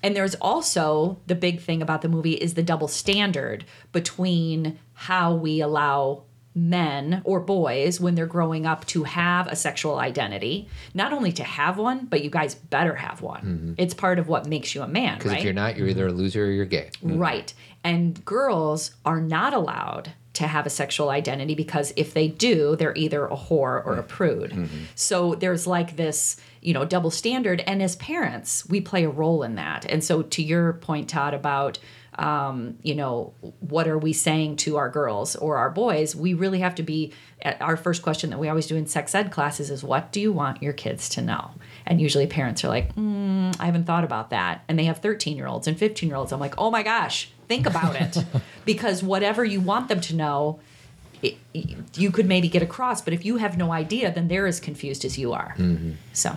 And there's also the big thing about the movie is the double standard between how we allow men or boys when they're growing up to have a sexual identity. Not only to have one, but you guys better have one. Mm-hmm. It's part of what makes you a man, Because right? if you're not, you're either a loser or you're gay. Mm-hmm. Right. And girls are not allowed to have a sexual identity because if they do, they're either a whore or a mm-hmm. prude. So there's like this, you know, double standard. And as parents, we play a role in that. And so to your point, Todd, about, um, you know, what are we saying to our girls or our boys? We really have to be. Our first question that we always do in sex ed classes is, "What do you want your kids to know?" And usually parents are like, mm, "I haven't thought about that," and they have 13 year olds and 15 year olds. I'm like, "Oh my gosh, think about it," because whatever you want them to know. It, you could maybe get across, but if you have no idea, then they're as confused as you are. So,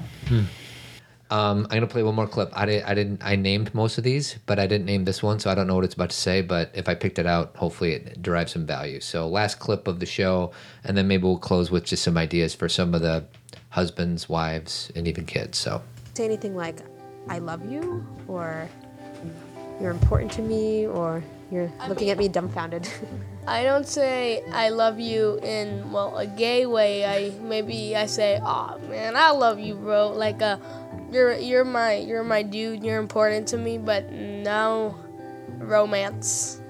Um, I'm gonna play one more clip. I, did, I didn't. I named most of these, but I didn't name this one, so I don't know what it's about to say. But if I picked it out, hopefully it derives some value. So last clip of the show, and then maybe we'll close with just some ideas for some of the husbands, wives, and even kids. So say anything like I love you or you're important to me or you're looking at me dumbfounded. I don't say I love you in well a gay way. I maybe I say, "Oh man, I love you, bro." Like uh, you're you're my you're my dude. You're important to me, but no romance,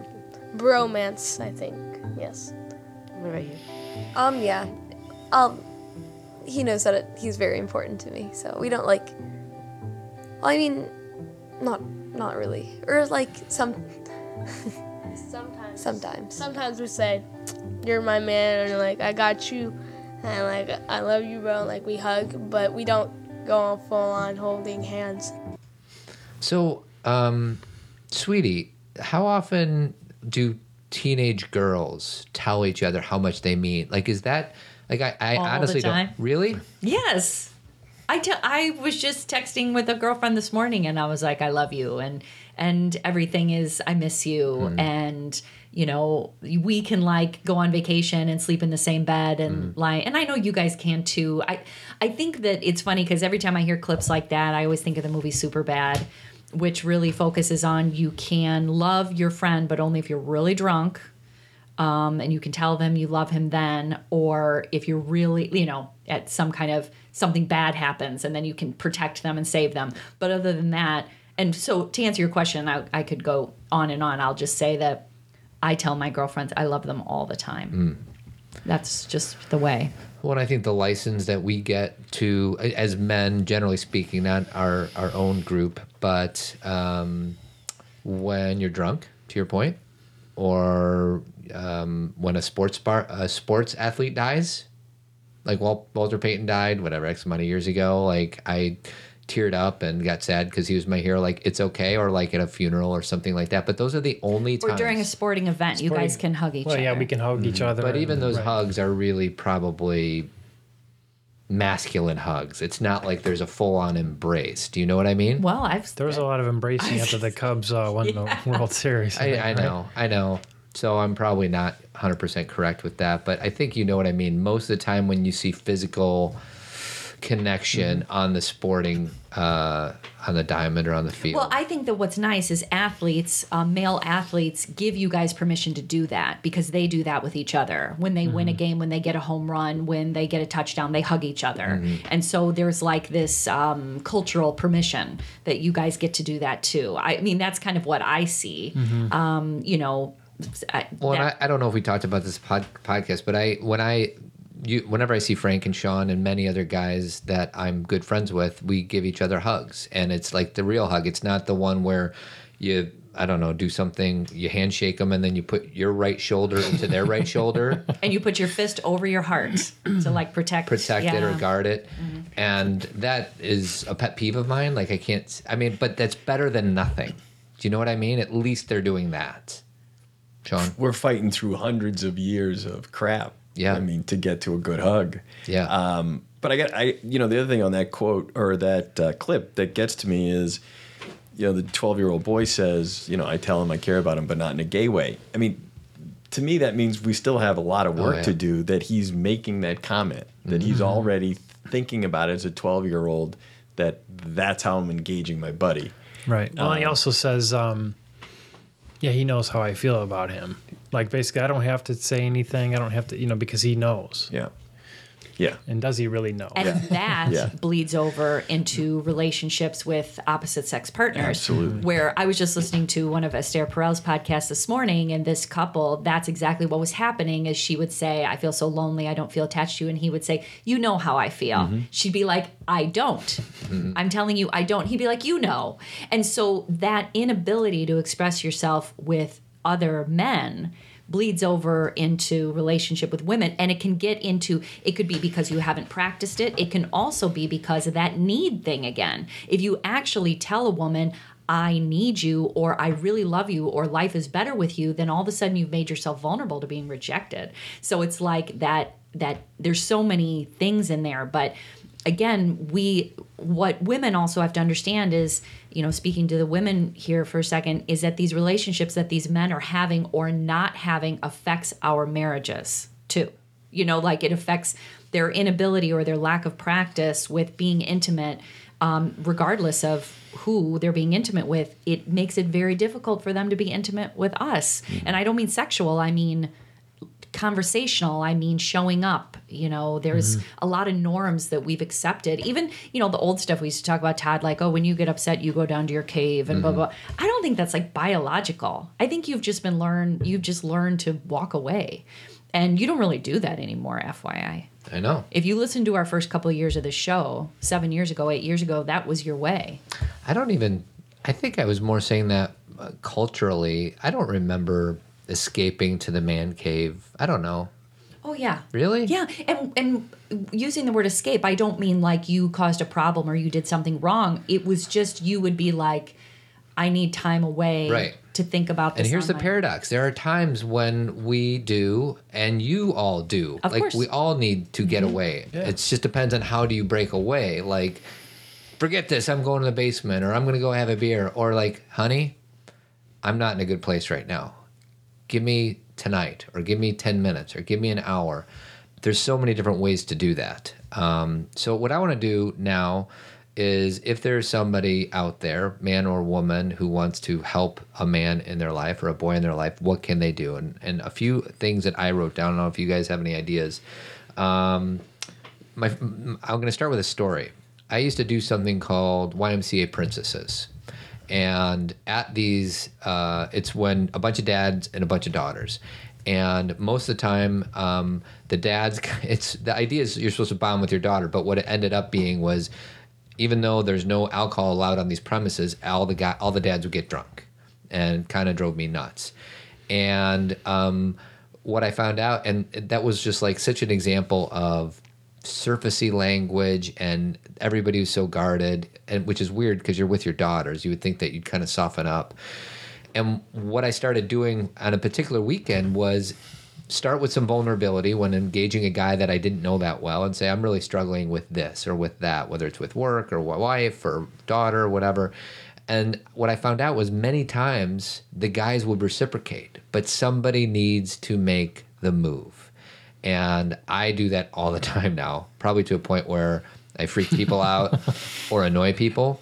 bromance. I think yes. what about you? Um, yeah. Um, he knows that it, he's very important to me, so we don't like. Well, I mean, not not really, or like some. Sometimes. Sometimes. Sometimes we say, "You're my man," and like I got you, and like I love you, bro. Like we hug, but we don't go on full on holding hands. So, um, sweetie, how often do teenage girls tell each other how much they mean? Like, is that like I, I All the honestly time. don't really? Yes. I te- I was just texting with a girlfriend this morning and I was like, I love you and and everything is I miss you and you know, we can like go on vacation and sleep in the same bed and lie and I know you guys can too. I I think that it's funny because every time I hear clips like that, I always think of the movie Superbad, which really focuses on you can love your friend, but only if you're really drunk um, and you can tell them you love him then, or if you're really, you know, at some kind of something bad happens, and then you can protect them and save them. But other than that, and so to answer your question, I, I could go on and on. I'll just say that I tell my girlfriends I love them all the time. That's just the way. Well, and I think the license that we get to, as men, generally speaking, not our our own group, but um, when you're drunk, to your point, or um, when a sports bar, a sports athlete dies, like Walter Payton died, whatever X amount of years ago, like I teared up and got sad because he was my hero. Like it's okay, or like at a funeral or something like that. But those are the only Or times. during a sporting event, you guys can hug each well, other. yeah, we can hug each other. But even those right. hugs are really probably masculine hugs. It's not like there's a full on embrace. Do you know what I mean? Well, I've There was a lot of embracing after the Cubs uh, won the World Series. I, think, I right? know, I know. So I'm probably not 100% correct with that, but I think you know what I mean. Most of the time, when you see physical connection on the sporting, uh, on the diamond or on the field, Well, I think that what's nice is athletes, um, male athletes, give you guys permission to do that because they do that with each other. When they win a game, when they get a home run, when they get a touchdown, they hug each other. And so there's like this um, cultural permission that you guys get to do that too. I mean, that's kind of what I see. Um, you know, I, Well, and that- I, I don't know if we talked about this pod, podcast, but I when I you whenever I see Frank and Shaun and many other guys that I'm good friends with, we give each other hugs, and it's like the real hug. It's not the one where you I don't know do something, you handshake them, and then you put your right shoulder into their right shoulder, and you put your fist over your heart to like protect protect it or yeah. Mm-hmm. guard it, and that is a pet peeve of mine. Like I can't. I mean, but that's better than nothing. Do you know what I mean? At least they're doing that. Shaun, We're fighting through hundreds of years of crap. Yeah. I mean, to get to a good hug. Yeah. Um, but I got, I, you know, the other thing on that quote or that uh, clip that gets to me is, you know, the 12 year old boy says, you know, I tell him I care about him, but not in a gay way. I mean, to me, that means we still have a lot of Oh, work yeah. to do that he's making that comment, that he's Mhm. already thinking about it as a 12 year old, that that's how I'm engaging my buddy. Right. Well, he Um, also says, um, yeah, he knows how I feel about him. Like basically, I don't have to say anything. I don't have to, you know, because he knows. Yeah. Yeah. And does he really know? And that Yeah. bleeds over into relationships with opposite sex partners. Absolutely. Where I was just listening to one of Esther Perel's podcasts this morning, and this couple, that's exactly what was happening. Is she would say, "I feel so lonely. I don't feel attached to you," and he would say, "You know how I feel." Mhm. She'd be like, "I don't. I'm telling you, I don't." He'd be like, "You know." And so that inability to express yourself with other men bleeds over into relationship with women. And it can get into it could be because you haven't practiced it. It can also be because of that need thing again. If you actually tell a woman I need you or I really love you or life is better with you then all of a sudden you've made yourself vulnerable to being rejected. So it's like that that there's so many things in there. But again we what women also have to understand is you know speaking to the women here for a second is that these relationships that these men are having or not having affects our marriages too. You know like it affects their inability or their lack of practice with being intimate um, regardless of who they're being intimate with. It makes it very difficult for them to be intimate with us. And i don't mean sexual i mean conversational i mean showing up you know there's Mhm. a lot of norms that we've accepted even you know the old stuff we used to talk about todd like oh when you get upset you go down to your cave and blah Mhm. blah i don't think that's like biological i think you've just been learned you've just learned to walk away and you don't really do that anymore fyi I know. if you listen to our first couple of years of the show seven years ago eight years ago that was your way I don't even. I think I was more saying that uh, culturally. I don't remember escaping to the man cave. I don't know. Oh yeah. Really? Yeah, and and using the word escape, I don't mean like you caused a problem or you did something wrong. It was just you would be like, I need time away Right. to think about this. And here's the my- paradox: there are times when we do, and you all do. Of like course. we all need to get Mhm. away. It just depends on how do you break away. Like, forget this. I'm going to the basement, or I'm going to go have a beer, or like, honey, I'm not in a good place right now. Give me tonight, or give me ten minutes, or give me an hour. There's so many different ways to do that. Um, so what I want to do now is if there's somebody out there, man or woman, who wants to help a man in their life or a boy in their life, what can they do? And and a few things that I wrote down. I don't know if you guys have any ideas. Um, my, I'm going to start with a story. I used to do something called YMCA Princesses. And at these, uh, it's when a bunch of dads and a bunch of daughters. And most of the time, um, the dads, it's the idea is you're supposed to bond with your daughter. But what it ended up being was, even though there's no alcohol allowed on these premises, all the guy, all the dads would get drunk, and kind of drove me nuts. And um, what I found out, and that was just like such an example of surfacey language and everybody was so guarded and which is weird because you're with your daughters. You would think that you'd kind of soften up. And what i started doing on a particular weekend was start with some vulnerability when engaging a guy that i didn't know that well and say i'm really struggling with this or with that whether it's with work or wife or daughter or whatever. And what i found out was many times the guys would reciprocate but somebody needs to make the move. And I do that all the time now, probably to a point where I freak people out or annoy people.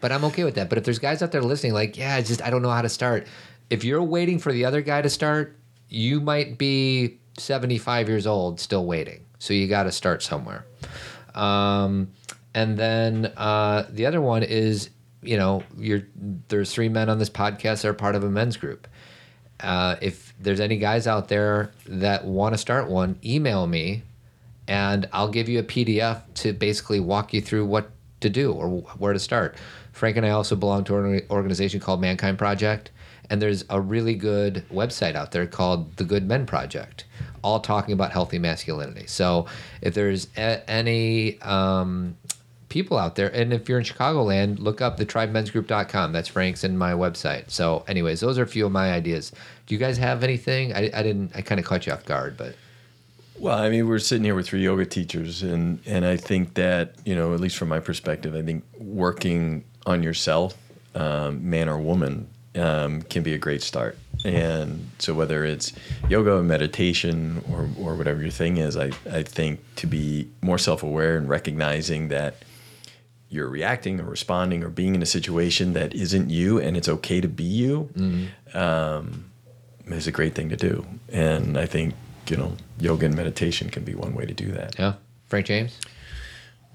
But I'm okay with that. But if there's guys out there listening, like, yeah, I just I don't know how to start. If you're waiting for the other guy to start, you might be 75 years old still waiting. So you got to start somewhere. Um, and then uh, the other one is, you know, you're there's three men on this podcast that are part of a men's group. Uh, if there's any guys out there that want to start one, email me, and I'll give you a PDF to basically walk you through what to do or where to start. Frank and I also belong to an organization called Mankind Project, and there's a really good website out there called The Good Men Project, all talking about healthy masculinity. So if there's a- any um, people out there, and if you're in Chicagoland, look up the tribemensgroup.com. That's Frank's and my website. So, anyways, those are a few of my ideas. Do you guys have anything? I, I didn't. I kind of caught you off guard, but Well, I mean, we're sitting here with three yoga teachers, and and I think that you know, at least from my perspective, I think working on yourself, um, man or woman, um, can be a great start. And so, whether it's yoga, meditation, or or whatever your thing is, I I think to be more self aware and recognizing that you're reacting or responding or being in a situation that isn't you, and it's okay to be you. Um, is a great thing to do, and I think you know yoga and meditation can be one way to do that. Yeah, Frank James.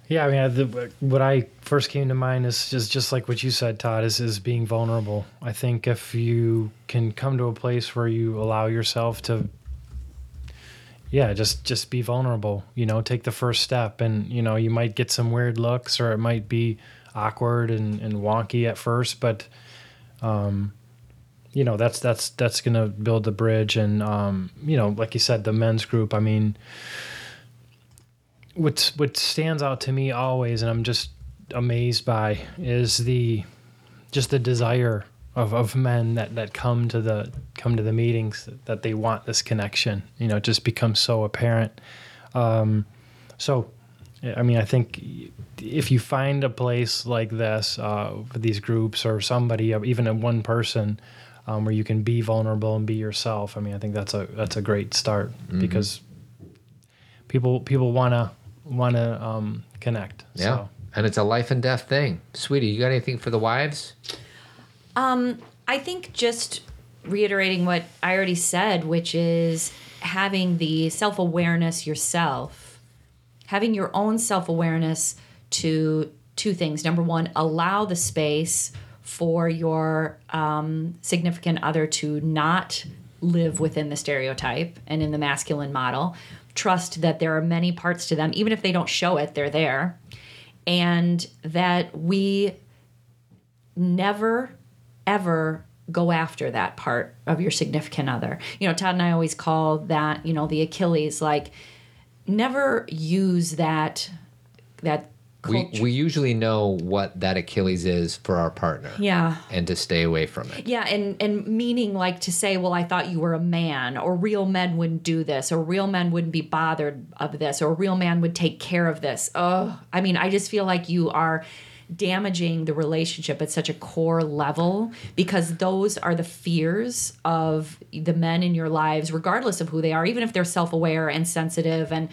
Yeah, I mean, I- the, what I first came to mind is just just like what you said, Todd, is is being vulnerable. I think if you can come to a place where you allow yourself to, yeah, just just be vulnerable. You know, take the first step, and you know, you might get some weird looks, or it might be awkward and, and wonky at first, but, um, you know, that's that's that's gonna build the bridge, and um, you know, like you said, the men's group. I mean what what stands out to me always and I'm just amazed by is the just the desire of, of men that, that come to the come to the meetings that they want this connection you know it just becomes so apparent um, so I mean I think if you find a place like this uh, for these groups or somebody even a one person um, where you can be vulnerable and be yourself I mean I think that's a that's a great start Mhm. because people people want to um, connect. Yeah, So. and it's a life and death thing. Sweetie, you got anything for the wives? Um, I think just reiterating what I already said, which is having the self awareness yourself, having your own self awareness to two things. Number one, allow the space for your um, significant other to not live within the stereotype and in the masculine model. Trust that there are many parts to them, even if they don't show it, they're there. And that we never ever go after that part of your significant other. You know, Todd and I always call that, you know, the Achilles like never use that that We we usually know what that Achilles is for our partner. Yeah. And to stay away from it. Yeah, and and meaning like to say, well, I thought you were a man, or real men wouldn't do this, or real men wouldn't be bothered of this, or a real man would take care of this. Oh, I mean, I just feel like you are damaging the relationship at such a core level because those are the fears of the men in your lives regardless of who they are even if they're self-aware and sensitive and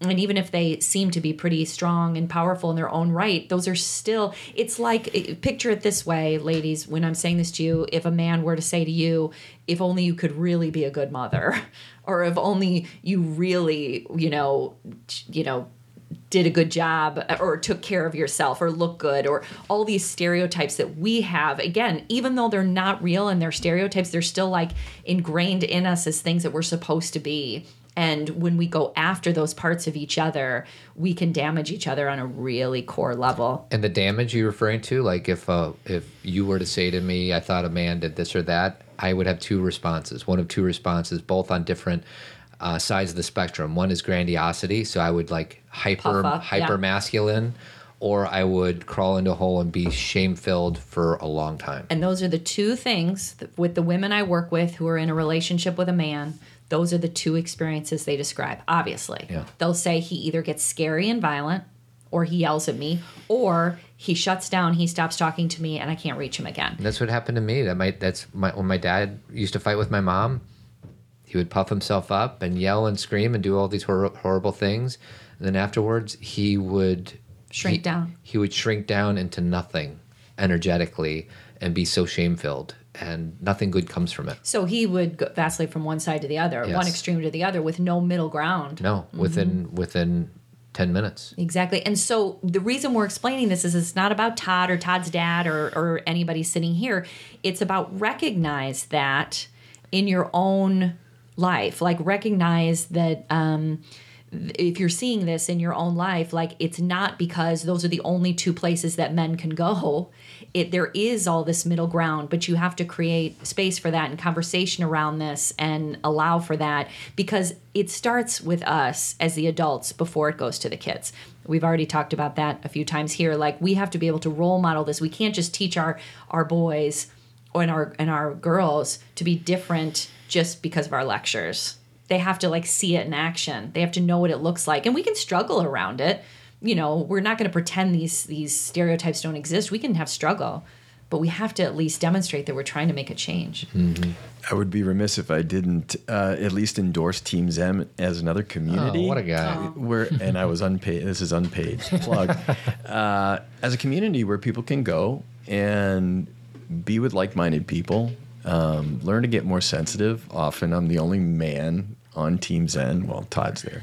and even if they seem to be pretty strong and powerful in their own right those are still it's like picture it this way ladies when i'm saying this to you if a man were to say to you if only you could really be a good mother or if only you really you know you know did a good job or took care of yourself or look good or all these stereotypes that we have again even though they're not real and they're stereotypes they're still like ingrained in us as things that we're supposed to be and when we go after those parts of each other we can damage each other on a really core level And the damage you're referring to, like if uh, if you were to say to me, I thought a man did this or that, I would have two responses. One of two responses, both on different uh, sides of the spectrum. One is grandiosity, so I would like hyper up, yeah. hyper masculine, or I would crawl into a hole and be shame filled for a long time. And those are the two things that, with the women I work with who are in a relationship with a man. Those are the two experiences they describe. Obviously, Yeah. they'll say he either gets scary and violent, or he yells at me, or he shuts down, he stops talking to me, and I can't reach him again. That's what happened to me. That might that's my when my dad used to fight with my mom. he would puff himself up and yell and scream and do all these hor- horrible things. And then afterwards, he would Shrink he- down. He would shrink down into nothing energetically and be so shame filled, and nothing good comes from it. So he would go, vacillate from one side to the other, one extreme to the other, with no middle ground. No, within within ten minutes. Exactly. And so the reason we're explaining this is it's not about Todd or Todd's dad or, or anybody sitting here. It's about recognize that in your own life. Like recognize that um, th- if you're seeing this in your own life, like it's not because those are the only two places that men can go. It there is all this middle ground, but you have to create space for that and conversation around this and allow for that because it starts with us as the adults before it goes to the kids. We've already talked about that a few times here. Like we have to be able to role model this. We can't just teach our our boys and our and our girls to be different just because of our lectures. They have to like see it in action. They have to know what it looks like, and we can struggle around it. You know, we're not going to pretend these these stereotypes don't exist. We can have struggle, but we have to at least demonstrate that we're trying to make a change. I would be remiss if I didn't uh, at least endorse Team Zen as another community. Oh, what a guy. Oh. Where and I was unpaid. This is unpaid plug. uh, as a community where people can go and be with like-minded people, um, learn to get more sensitive. Often, I'm the only man on Team Zen. Well, Todd's there.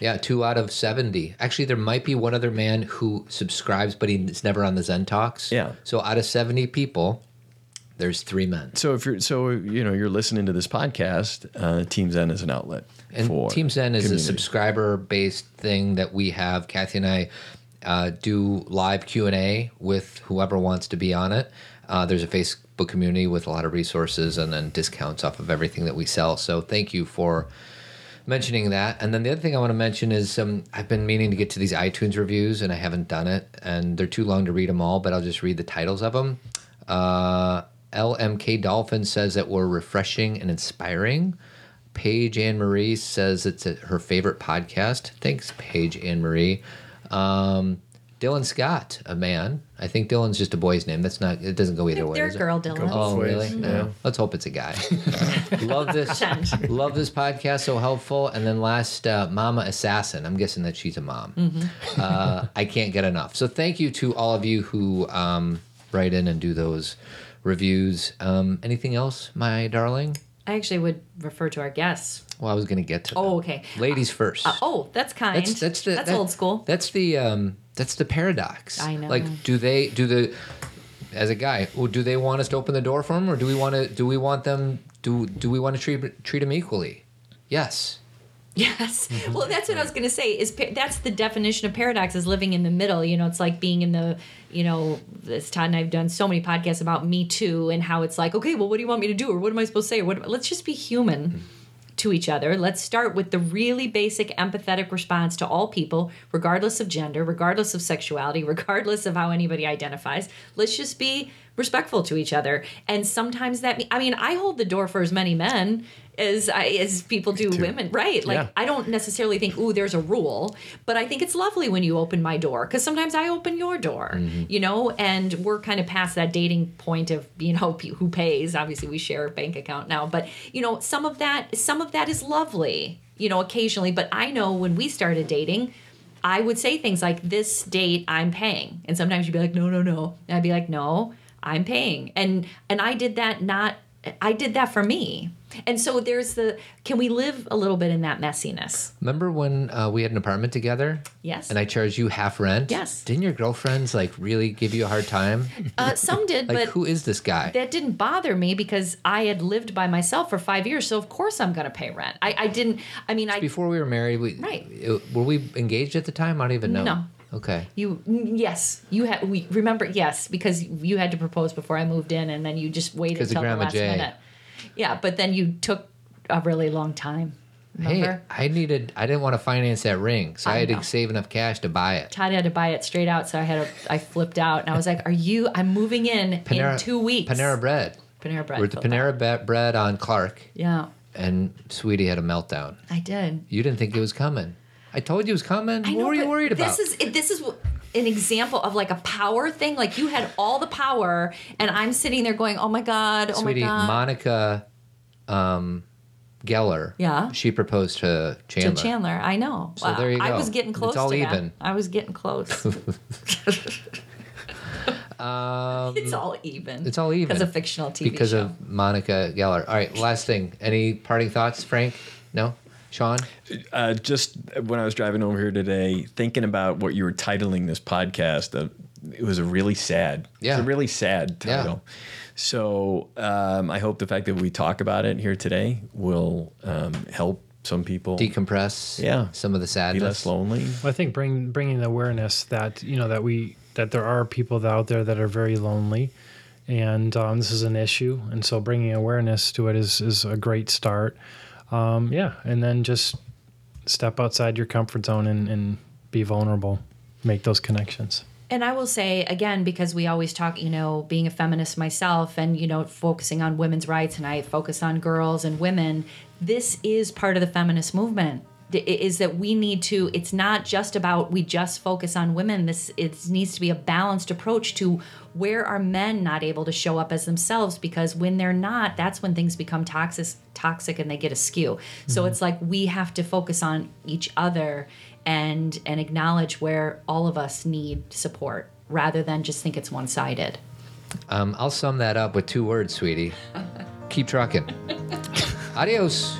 Yeah, two out of seventy. Actually, there might be one other man who subscribes, but he's never on the Zen Talks. Yeah. So out of seventy people, there's three men. So if you're so you know you're listening to this podcast, uh, Team Zen is an outlet And for Team Zen is community. a subscriber-based thing that we have. Cathy and I uh, do live Q and A with whoever wants to be on it. Uh, there's a Facebook community with a lot of resources and then discounts off of everything that we sell. So thank you for mentioning that. And then the other thing I want to mention is um, I've been meaning to get to these iTunes reviews and I haven't done it, and they're too long to read them all. But I'll just read the titles of them. Uh, LMK Dolphin says that we're refreshing and inspiring. Paige Anne Marie says it's a, her favorite podcast. Thanks, Paige Anne Marie. Um, Dylan Scott, a man. I think Dylan's just a boy's name. That's not. It doesn't go either way. They're is girl Dylan. Oh, both really? ways, Yeah. yeah. Let's hope it's a guy. love this. Pretend. love this podcast. So helpful. And then last, uh, Mama Assassin. I'm guessing that she's a mom. Mm-hmm. Uh, I can't get enough. So thank you to all of you who um, write in and do those reviews. Um, anything else, my darling? I actually would refer to our guests. Well, I was going to get to. them. Oh, okay. Ladies first. Uh, oh, that's kind. That's that's the, that's that- old school. That's the um that's the paradox. I know. Like, do they do the as a guy? Do they want us to open the door for them, or do we want to? Do we want them? Do do we want to treat treat them equally? Yes. Yes. Mm-hmm. Well, that's what I was going to say. Is that's the definition of paradox is living in the middle. You know, it's like being in the, you know, this Todd and I've done so many podcasts about Me Too and how it's like, okay, well, what do you want me to do, or what am I supposed to say? Or what? Let's just be human to each other. Let's start with the really basic empathetic response to all people, regardless of gender, regardless of sexuality, regardless of how anybody identifies. Let's just be respectful to each other. And sometimes that, me- I mean, I hold the door for as many men as I, as people do women, right? Like Yeah. I don't necessarily think, ooh, there's a rule, but I think it's lovely when you open my door because sometimes I open your door, mm-hmm. you know, and we're kind of past that dating point of, you know, who pays. Obviously, we share a bank account now, but, you know, some of that, some of that is lovely, you know, occasionally. But I know when we started dating, I would say things like, this date I'm paying. And sometimes you'd be like, no, no, no. And I'd be like, no, I'm paying. And, and I did that not, I did that for me. And so there's the can we live a little bit in that messiness? Remember when uh, we had an apartment together? Yes. And I charged you half rent. Yes. Didn't your girlfriends like really give you a hard time? Uh, some did, Like, but who is this guy? that didn't bother me because I had lived by myself for five years. So of course I'm going to pay rent. I, I didn't. I mean, I Before we were married, we Right. were we engaged at the time? I don't even know. No. Okay. you yes you had we remember yes because you had to propose before I moved in and then you just waited until the last Jay. minute. Yeah, but then you took a really long time. Hey, I needed. I didn't want to finance that ring, so I, I had know. to save enough cash to buy it. Todd had to buy it straight out, so I had a I flipped out and I was like, "Are you? I'm moving in in two weeks." Panera Bread. Panera Bread. We're at the out. Panera Bread on Clark, Yeah, and Sweetie had a meltdown. I did. You didn't think it was coming. I told you it was coming. I what know, were you worried about? This is this is an example of like a power thing. Like you had all the power, and I'm sitting there going, "Oh my god, oh Sweetie, my god." Monica, um, Geller. Yeah. She proposed to Chandler. To Chandler, I know. So there you go. I was getting It's close all to that. even. I was getting close. Um, it's all even. It's all even because of fictional TV because show. of Monica Geller. All right, last thing. Any parting thoughts, Frank? No, Shaun. Uh, just when I was driving over here today, thinking about what you were titling this podcast, uh, it was a really sad. Yeah. It's a really sad Yeah. title. So um, I hope the fact that we talk about it here today will um, help some people Decompress. Yeah. Some of the be sadness. less lonely. Well, I think bring, bringing the awareness that you know that we that there are people out there that are very lonely, and um, this is an issue, and so bringing awareness to it is is a great start. Um, yeah, and then just step outside your comfort zone and, and be vulnerable, make those connections. And I will say again, because we always talk, you know, being a feminist myself and, you know, focusing on women's rights and I focus on girls and women, this is part of the feminist movement. Is that we need to, it's not just about we just focus on women. This it needs to be a balanced approach to where are men not able to show up as themselves because when they're not, that's when things become toxic toxic and they get askew. So it's like we have to focus on each other and and acknowledge where all of us need support rather than just think it's one-sided. Um, I'll sum that up with two words, sweetie. Keep trucking. Adios.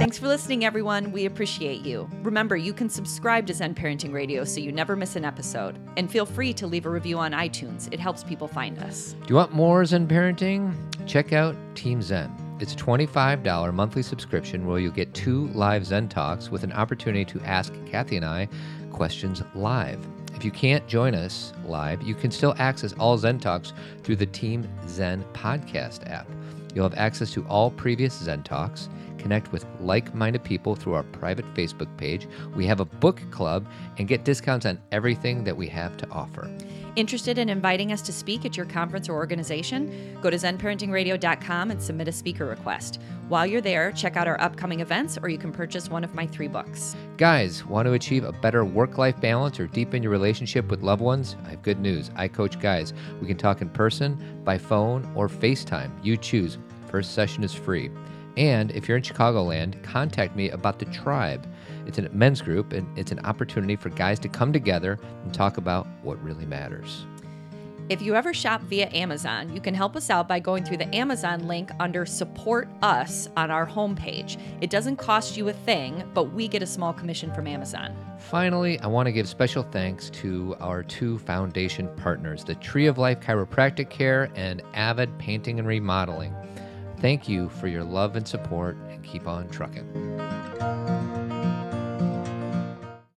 Thanks for listening, everyone. We appreciate you. Remember, you can subscribe to Zen Parenting Radio so you never miss an episode. And feel free to leave a review on iTunes, it helps people find us. Do you want more Zen parenting? Check out Team Zen. It's a $25 monthly subscription where you'll get two live Zen talks with an opportunity to ask Cathy and I questions live. If you can't join us live, you can still access all Zen talks through the Team Zen podcast app. You'll have access to all previous Zen talks, connect with like minded people through our private Facebook page. We have a book club and get discounts on everything that we have to offer. Interested in inviting us to speak at your conference or organization? Go to zenparentingradio.com and submit a speaker request. While you're there, check out our upcoming events or you can purchase one of my three books. Guys, want to achieve a better work life balance or deepen your relationship with loved ones? I have good news. I coach guys. We can talk in person, by phone, or FaceTime. You choose. First session is free. And if you're in Chicagoland, contact me about the tribe. It's a men's group and it's an opportunity for guys to come together and talk about what really matters. If you ever shop via Amazon, you can help us out by going through the Amazon link under Support Us on our homepage. It doesn't cost you a thing, but we get a small commission from Amazon. Finally, I want to give special thanks to our two foundation partners, the Tree of Life Chiropractic Care and Avid Painting and Remodeling. Thank you for your love and support, and keep on trucking.